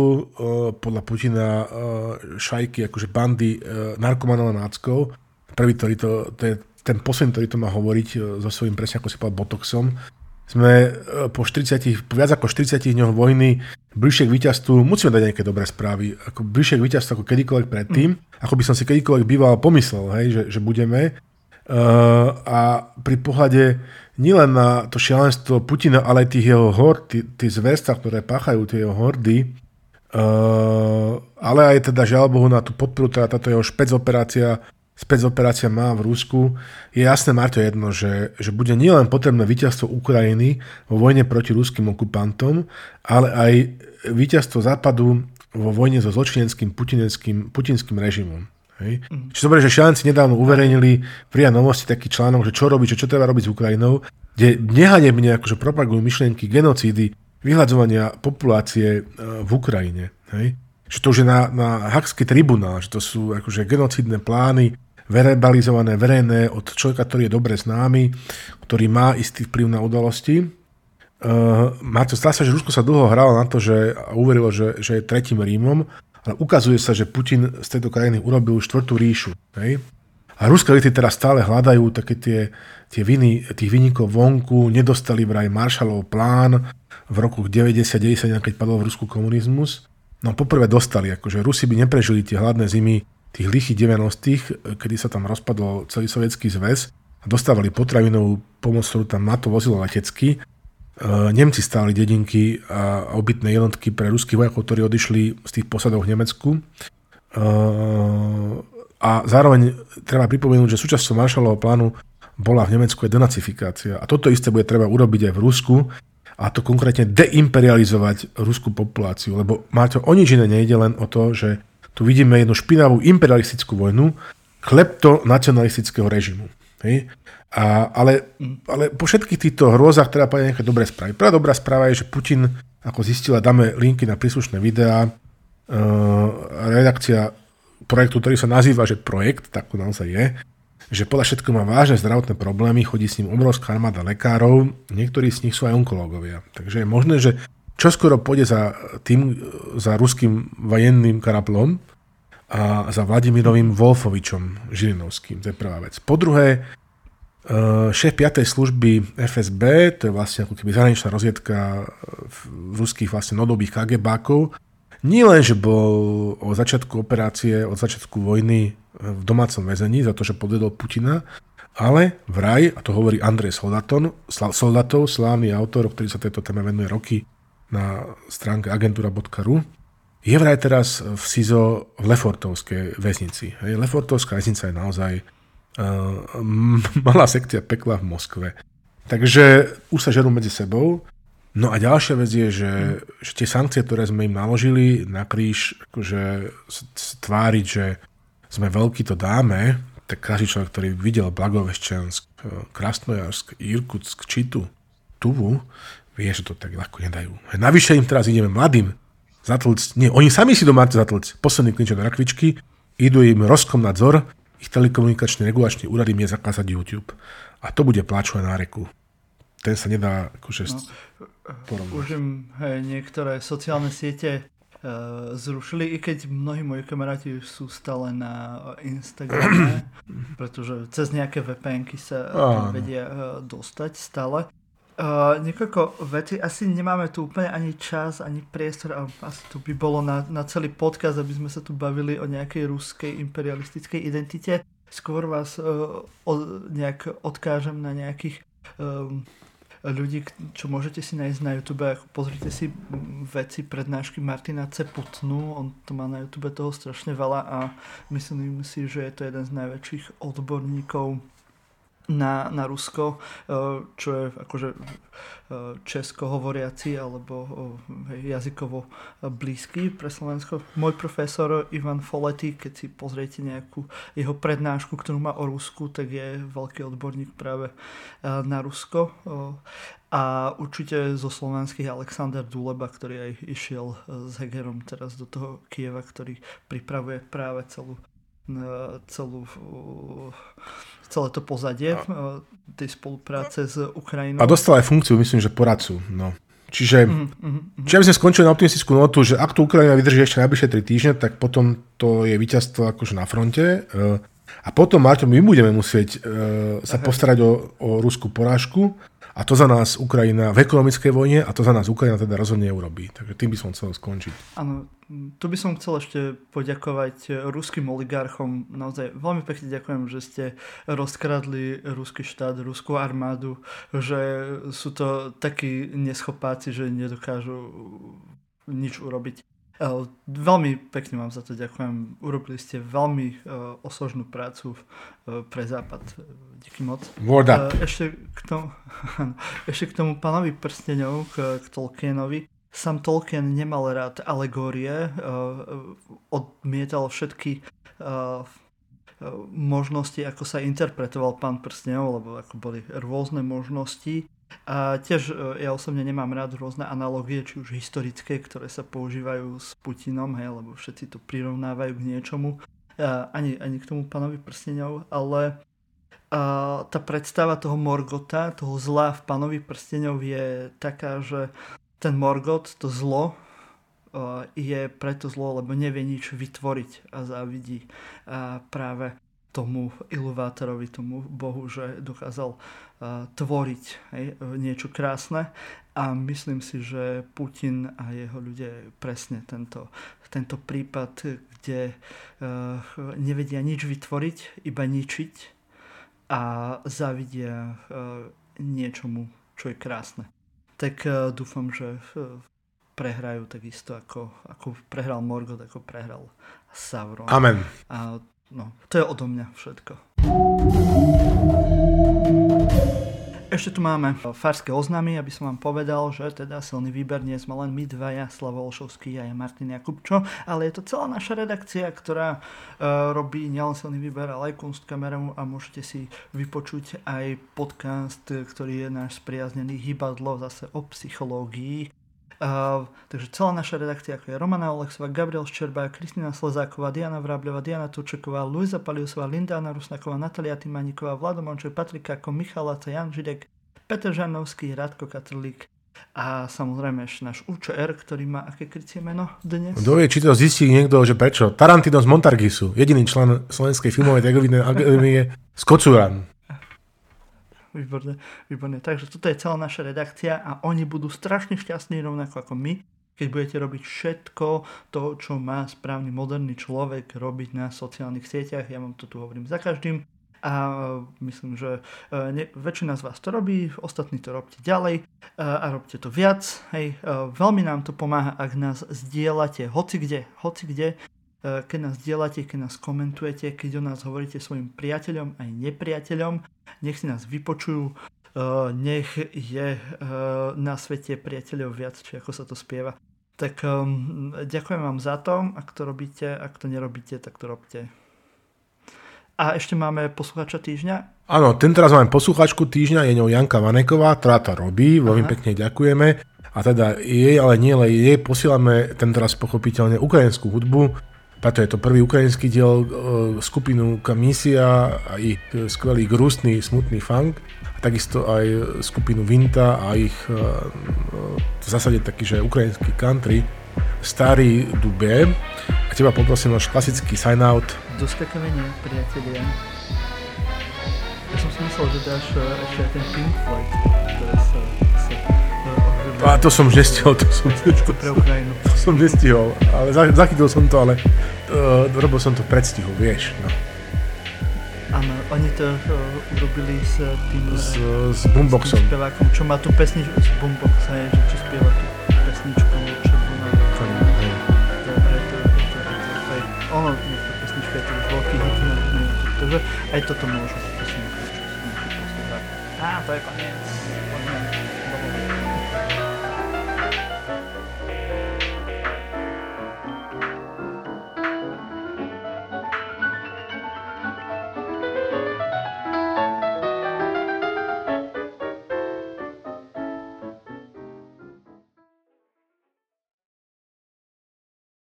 podľa Putina šajky, akože bandy narkomanov a náckov, prvý, ktorý to, to je ten posledný, ktorý to má hovoriť so svojím presne ako si povedal Botoxom, sme e, po, 40, po viac ako 40 dňoch vojny bližšie k víťazstvu, musíme dať nejaké dobré správy, ako bližšie k víťazstvu ako kedykoľvek predtým, mm. ako by som si kedykoľvek býval pomyslel, hej, že, že budeme. Uh, a pri pohľade nielen na to šialenstvo Putina, ale aj tých jeho hord, tí, zverstva, ktoré páchajú tie jeho hordy, uh, ale aj teda žiaľ Bohu na tú podporu, teda táto jeho špec operácia spецoperácia má v Rusku, je jasné, Marto, jedno, že, že bude nielen potrebné víťazstvo Ukrajiny vo vojne proti ruským okupantom, ale aj víťazstvo Západu vo vojne so zločineckým putinským režimom. Hej. Mm. Čiže dobre, že šialenci nedávno uverejnili prijať novosti taký článok, že čo robiť, čo, čo treba robiť s Ukrajinou, kde nehanebne akože propagujú myšlienky genocídy, vyhľadzovania populácie e, v Ukrajine. Hej. Že to už je na, na Hakský tribunál, že to sú akože genocidné plány verbalizované verejné od človeka, ktorý je dobre známy, ktorý má istý vplyv na udalosti. Uh, Marto, zdá sa, že Rusko sa dlho hralo na to, že uverilo, že, že je tretím Rímom, ale ukazuje sa, že Putin z tejto krajiny urobil štvrtú ríšu. Hej? A ruské elity teraz stále hľadajú také tie, tie viny, tých vynikov vonku, nedostali vraj Marshallov plán v roku 90-90, keď padol v Rusku komunizmus. No poprvé dostali, akože Rusi by neprežili tie hladné zimy tých lichých 90 kedy sa tam rozpadol celý sovietský zväz a dostávali potravinovú pomoc, ktorú tam NATO vozilo letecky. E, Nemci stáli dedinky a obytné jednotky pre ruských vojakov, ktorí odišli z tých posadov v Nemecku. E, a zároveň treba pripomenúť, že súčasťou Marshallovho plánu bola v Nemecku aj denacifikácia. A toto isté bude treba urobiť aj v Rusku, a to konkrétne deimperializovať ruskú populáciu, lebo máte o nič iné nejde len o to, že tu vidíme jednu špinavú imperialistickú vojnu klepto-nacionalistického režimu. Hej? A, ale, ale po všetkých týchto hrôzach treba povedať nejaké dobré správy. Prvá dobrá správa je, že Putin, ako zistila, dáme linky na príslušné videá, uh, redakcia projektu, ktorý sa nazýva, že projekt, tak to naozaj je, že podľa všetko má vážne zdravotné problémy, chodí s ním obrovská armáda lekárov, niektorí z nich sú aj onkológovia. Takže je možné, že čo skoro pôjde za tým, za ruským vojenným karaplom a za Vladimirovým Wolfovičom Žilinovským. To je prvá vec. Po druhé, šéf 5. služby FSB, to je vlastne ako keby zahraničná rozviedka ruských vlastne nodobých KGBákov, nie len, že bol od začiatku operácie, od začiatku vojny v domácom väzení za to, že podvedol Putina, ale vraj, a to hovorí Andrej Soldaton, Soldatov, slávny autor, ktorý sa tejto téme venuje roky, na stránke agentúra.ru, je vraj teraz v SIZO v Lefortovskej väznici. Lefortovská väznica je naozaj malá sekcia pekla v Moskve. Takže už sa žerú medzi sebou. No a ďalšia vec je, že, že tie sankcie, ktoré sme im naložili na kríž, akože tváriť, že sme veľký, to dáme, tak každý človek, ktorý videl Blagoveščansk, Krasnojarsk, Irkutsk, Čitu, Tuvu, vie, že to tak ľahko nedajú. Navyše im teraz ideme mladým zatlcť. Nie, oni sami si doma zatlcť. Posledný klinček do rakvičky, idú im rozkom nadzor, ich telekomunikačný regulačný úrad im je zakázať YouTube. A to bude pláčové na reku. Ten sa nedá akože no porovnať. Už im hej, niektoré sociálne siete uh, zrušili, i keď mnohí moji kamaráti sú stále na Instagrame, pretože cez nejaké vpn sa tam vedia uh, dostať stále. Uh, niekoľko veci, asi nemáme tu úplne ani čas, ani priestor, a asi to by bolo na, na celý podcast, aby sme sa tu bavili o nejakej ruskej imperialistickej identite. Skôr vás uh, o, nejak odkážem na nejakých um, ľudí, čo môžete si nájsť na YouTube. Pozrite si veci prednášky Martina C. Putnu, on to má na YouTube toho strašne veľa a myslím si, že je to jeden z najväčších odborníkov na, na Rusko, eh, čo je akože eh, česko hovoriaci alebo eh, jazykovo blízky pre Slovensko. Môj profesor Ivan Folety, keď si pozriete nejakú jeho prednášku, ktorú má o Rusku, tak je veľký odborník práve na Rusko. A určite zo slovenských Alexander Duleba, ktorý aj išiel s Hegerom teraz do toho Kieva, ktorý pripravuje práve celú celú celé to pozadie a... Eh, tej spolupráce s Ukrajinou. A dostal aj funkciu, myslím, že poradcu. No. Čiže, mm, mm, či aby sme skončili na optimistickú notu, že ak tu Ukrajina vydrží ešte najbližšie 3 týždne, tak potom to je víťazstvo akože na fronte. Eh, a potom, Marťo, my budeme musieť uh, sa postarať o, o ruskú porážku a to za nás Ukrajina v ekonomickej vojne a to za nás Ukrajina teda rozhodne urobí. Takže tým by som chcel skončiť. Áno, tu by som chcel ešte poďakovať ruským oligarchom. Naozaj veľmi pekne ďakujem, že ste rozkradli ruský štát, ruskú armádu, že sú to takí neschopáci, že nedokážu nič urobiť. Eh, veľmi pekne vám za to ďakujem. Urobili ste veľmi uh, osožnú prácu uh, pre Západ. Díky moc. Word up. Uh, ešte, k tomu, ešte k tomu pánovi prstenov, k, k Tolkienovi. Sam Tolkien nemal rád alegórie, uh, odmietal všetky možnosti, ako sa interpretoval pán prstenov, lebo ako boli rôzne možnosti. A tiež e, ja osobne nemám rád rôzne analogie, či už historické, ktoré sa používajú s Putinom, hej, lebo všetci to prirovnávajú k niečomu. A ani, ani k tomu pánovi prstenov, ale tá predstava toho Morgota, toho zla v pánovi prstenov je taká, že ten Morgot, to zlo, je preto zlo, lebo nevie nič vytvoriť a závidí práve tomu iluvátorovi, tomu bohu, že dokázal tvoriť niečo krásne. A myslím si, že Putin a jeho ľudia presne tento, tento prípad, kde nevedia nič vytvoriť, iba ničiť a zavidia uh, niečomu, čo je krásne. Tak uh, dúfam, že uh, prehrajú takisto ako, ako prehral Morgoth, ako prehral Sauron. Amen. A No, to je odo mňa všetko. Ešte tu máme farské oznámy, aby som vám povedal, že teda silný výber nie sme len my dvaja, Slavo Olšovský a ja Martin Jakubčo, ale je to celá naša redakcia, ktorá uh, robí nielen silný výber, ale aj kunstkameru a môžete si vypočuť aj podcast, ktorý je náš spriaznený hybadlo zase o psychológii Uh, takže celá naša redakcia, ako je Romana Oleksová, Gabriel Ščerba, Kristina Slezáková, Diana Vrábľová, Diana Turčeková, Luisa Paliusová, Lindána Rusnaková, Natalia Timaníková, Vlado Monček, Patrika ako Michal Laca, Jan Židek, Peter Žanovský, Radko Katrlík a samozrejme ešte náš UČR, ktorý má aké krycie meno dnes? Kto vie, či to zistí niekto, že prečo? Tarantino z Montargisu, jediný člen Slovenskej filmovej akadémie z Kocuran. Výborné, výborné. Takže toto je celá naša redakcia a oni budú strašne šťastní rovnako ako my, keď budete robiť všetko to, čo má správny moderný človek robiť na sociálnych sieťach. Ja vám to tu hovorím za každým a myslím, že e, ne, väčšina z vás to robí, ostatní to robte ďalej e, a robte to viac. Hej, e, veľmi nám to pomáha, ak nás zdieľate hoci kde, hoci kde keď nás dielate, keď nás komentujete, keď o nás hovoríte svojim priateľom aj nepriateľom. Nech si nás vypočujú, nech je na svete priateľov viac, či ako sa to spieva. Tak um, ďakujem vám za to, ak to robíte, ak to nerobíte, tak to robte. A ešte máme posluchača týždňa. Áno, tento raz máme posluchačku týždňa, je ňou Janka Vaneková, ktorá to robí, veľmi pekne ďakujeme. A teda jej, ale nie len jej, posielame tento raz pochopiteľne ukrajinskú hudbu, preto je to prvý ukrajinský diel e, skupinu Kamisia a ich skvelý grustný, smutný funk takisto aj skupinu Vinta a ich e, v zásade taký, že ukrajinský country, starý dubé. A teba poprosím náš klasický sign out. Doskakavenie, priatelia. Ja som si myslel, že dáš e, ešte ten Pink Floyd, a to som už nestihol, to som, to, pre Ukrajinu. to som nestihol, ale zachytil som to, ale uh, robil som to v predstihu, vieš. No. Áno, oni to uh, urobili s tým... S, s boomboxom. S spevákom, čo má tú pesničku s boombox, hej, že čo spieva tú pesničku Červená. To, je to, je to, hej, ono, tá pesnička je to veľký hit na takže aj toto môžu. Á, to je koniec.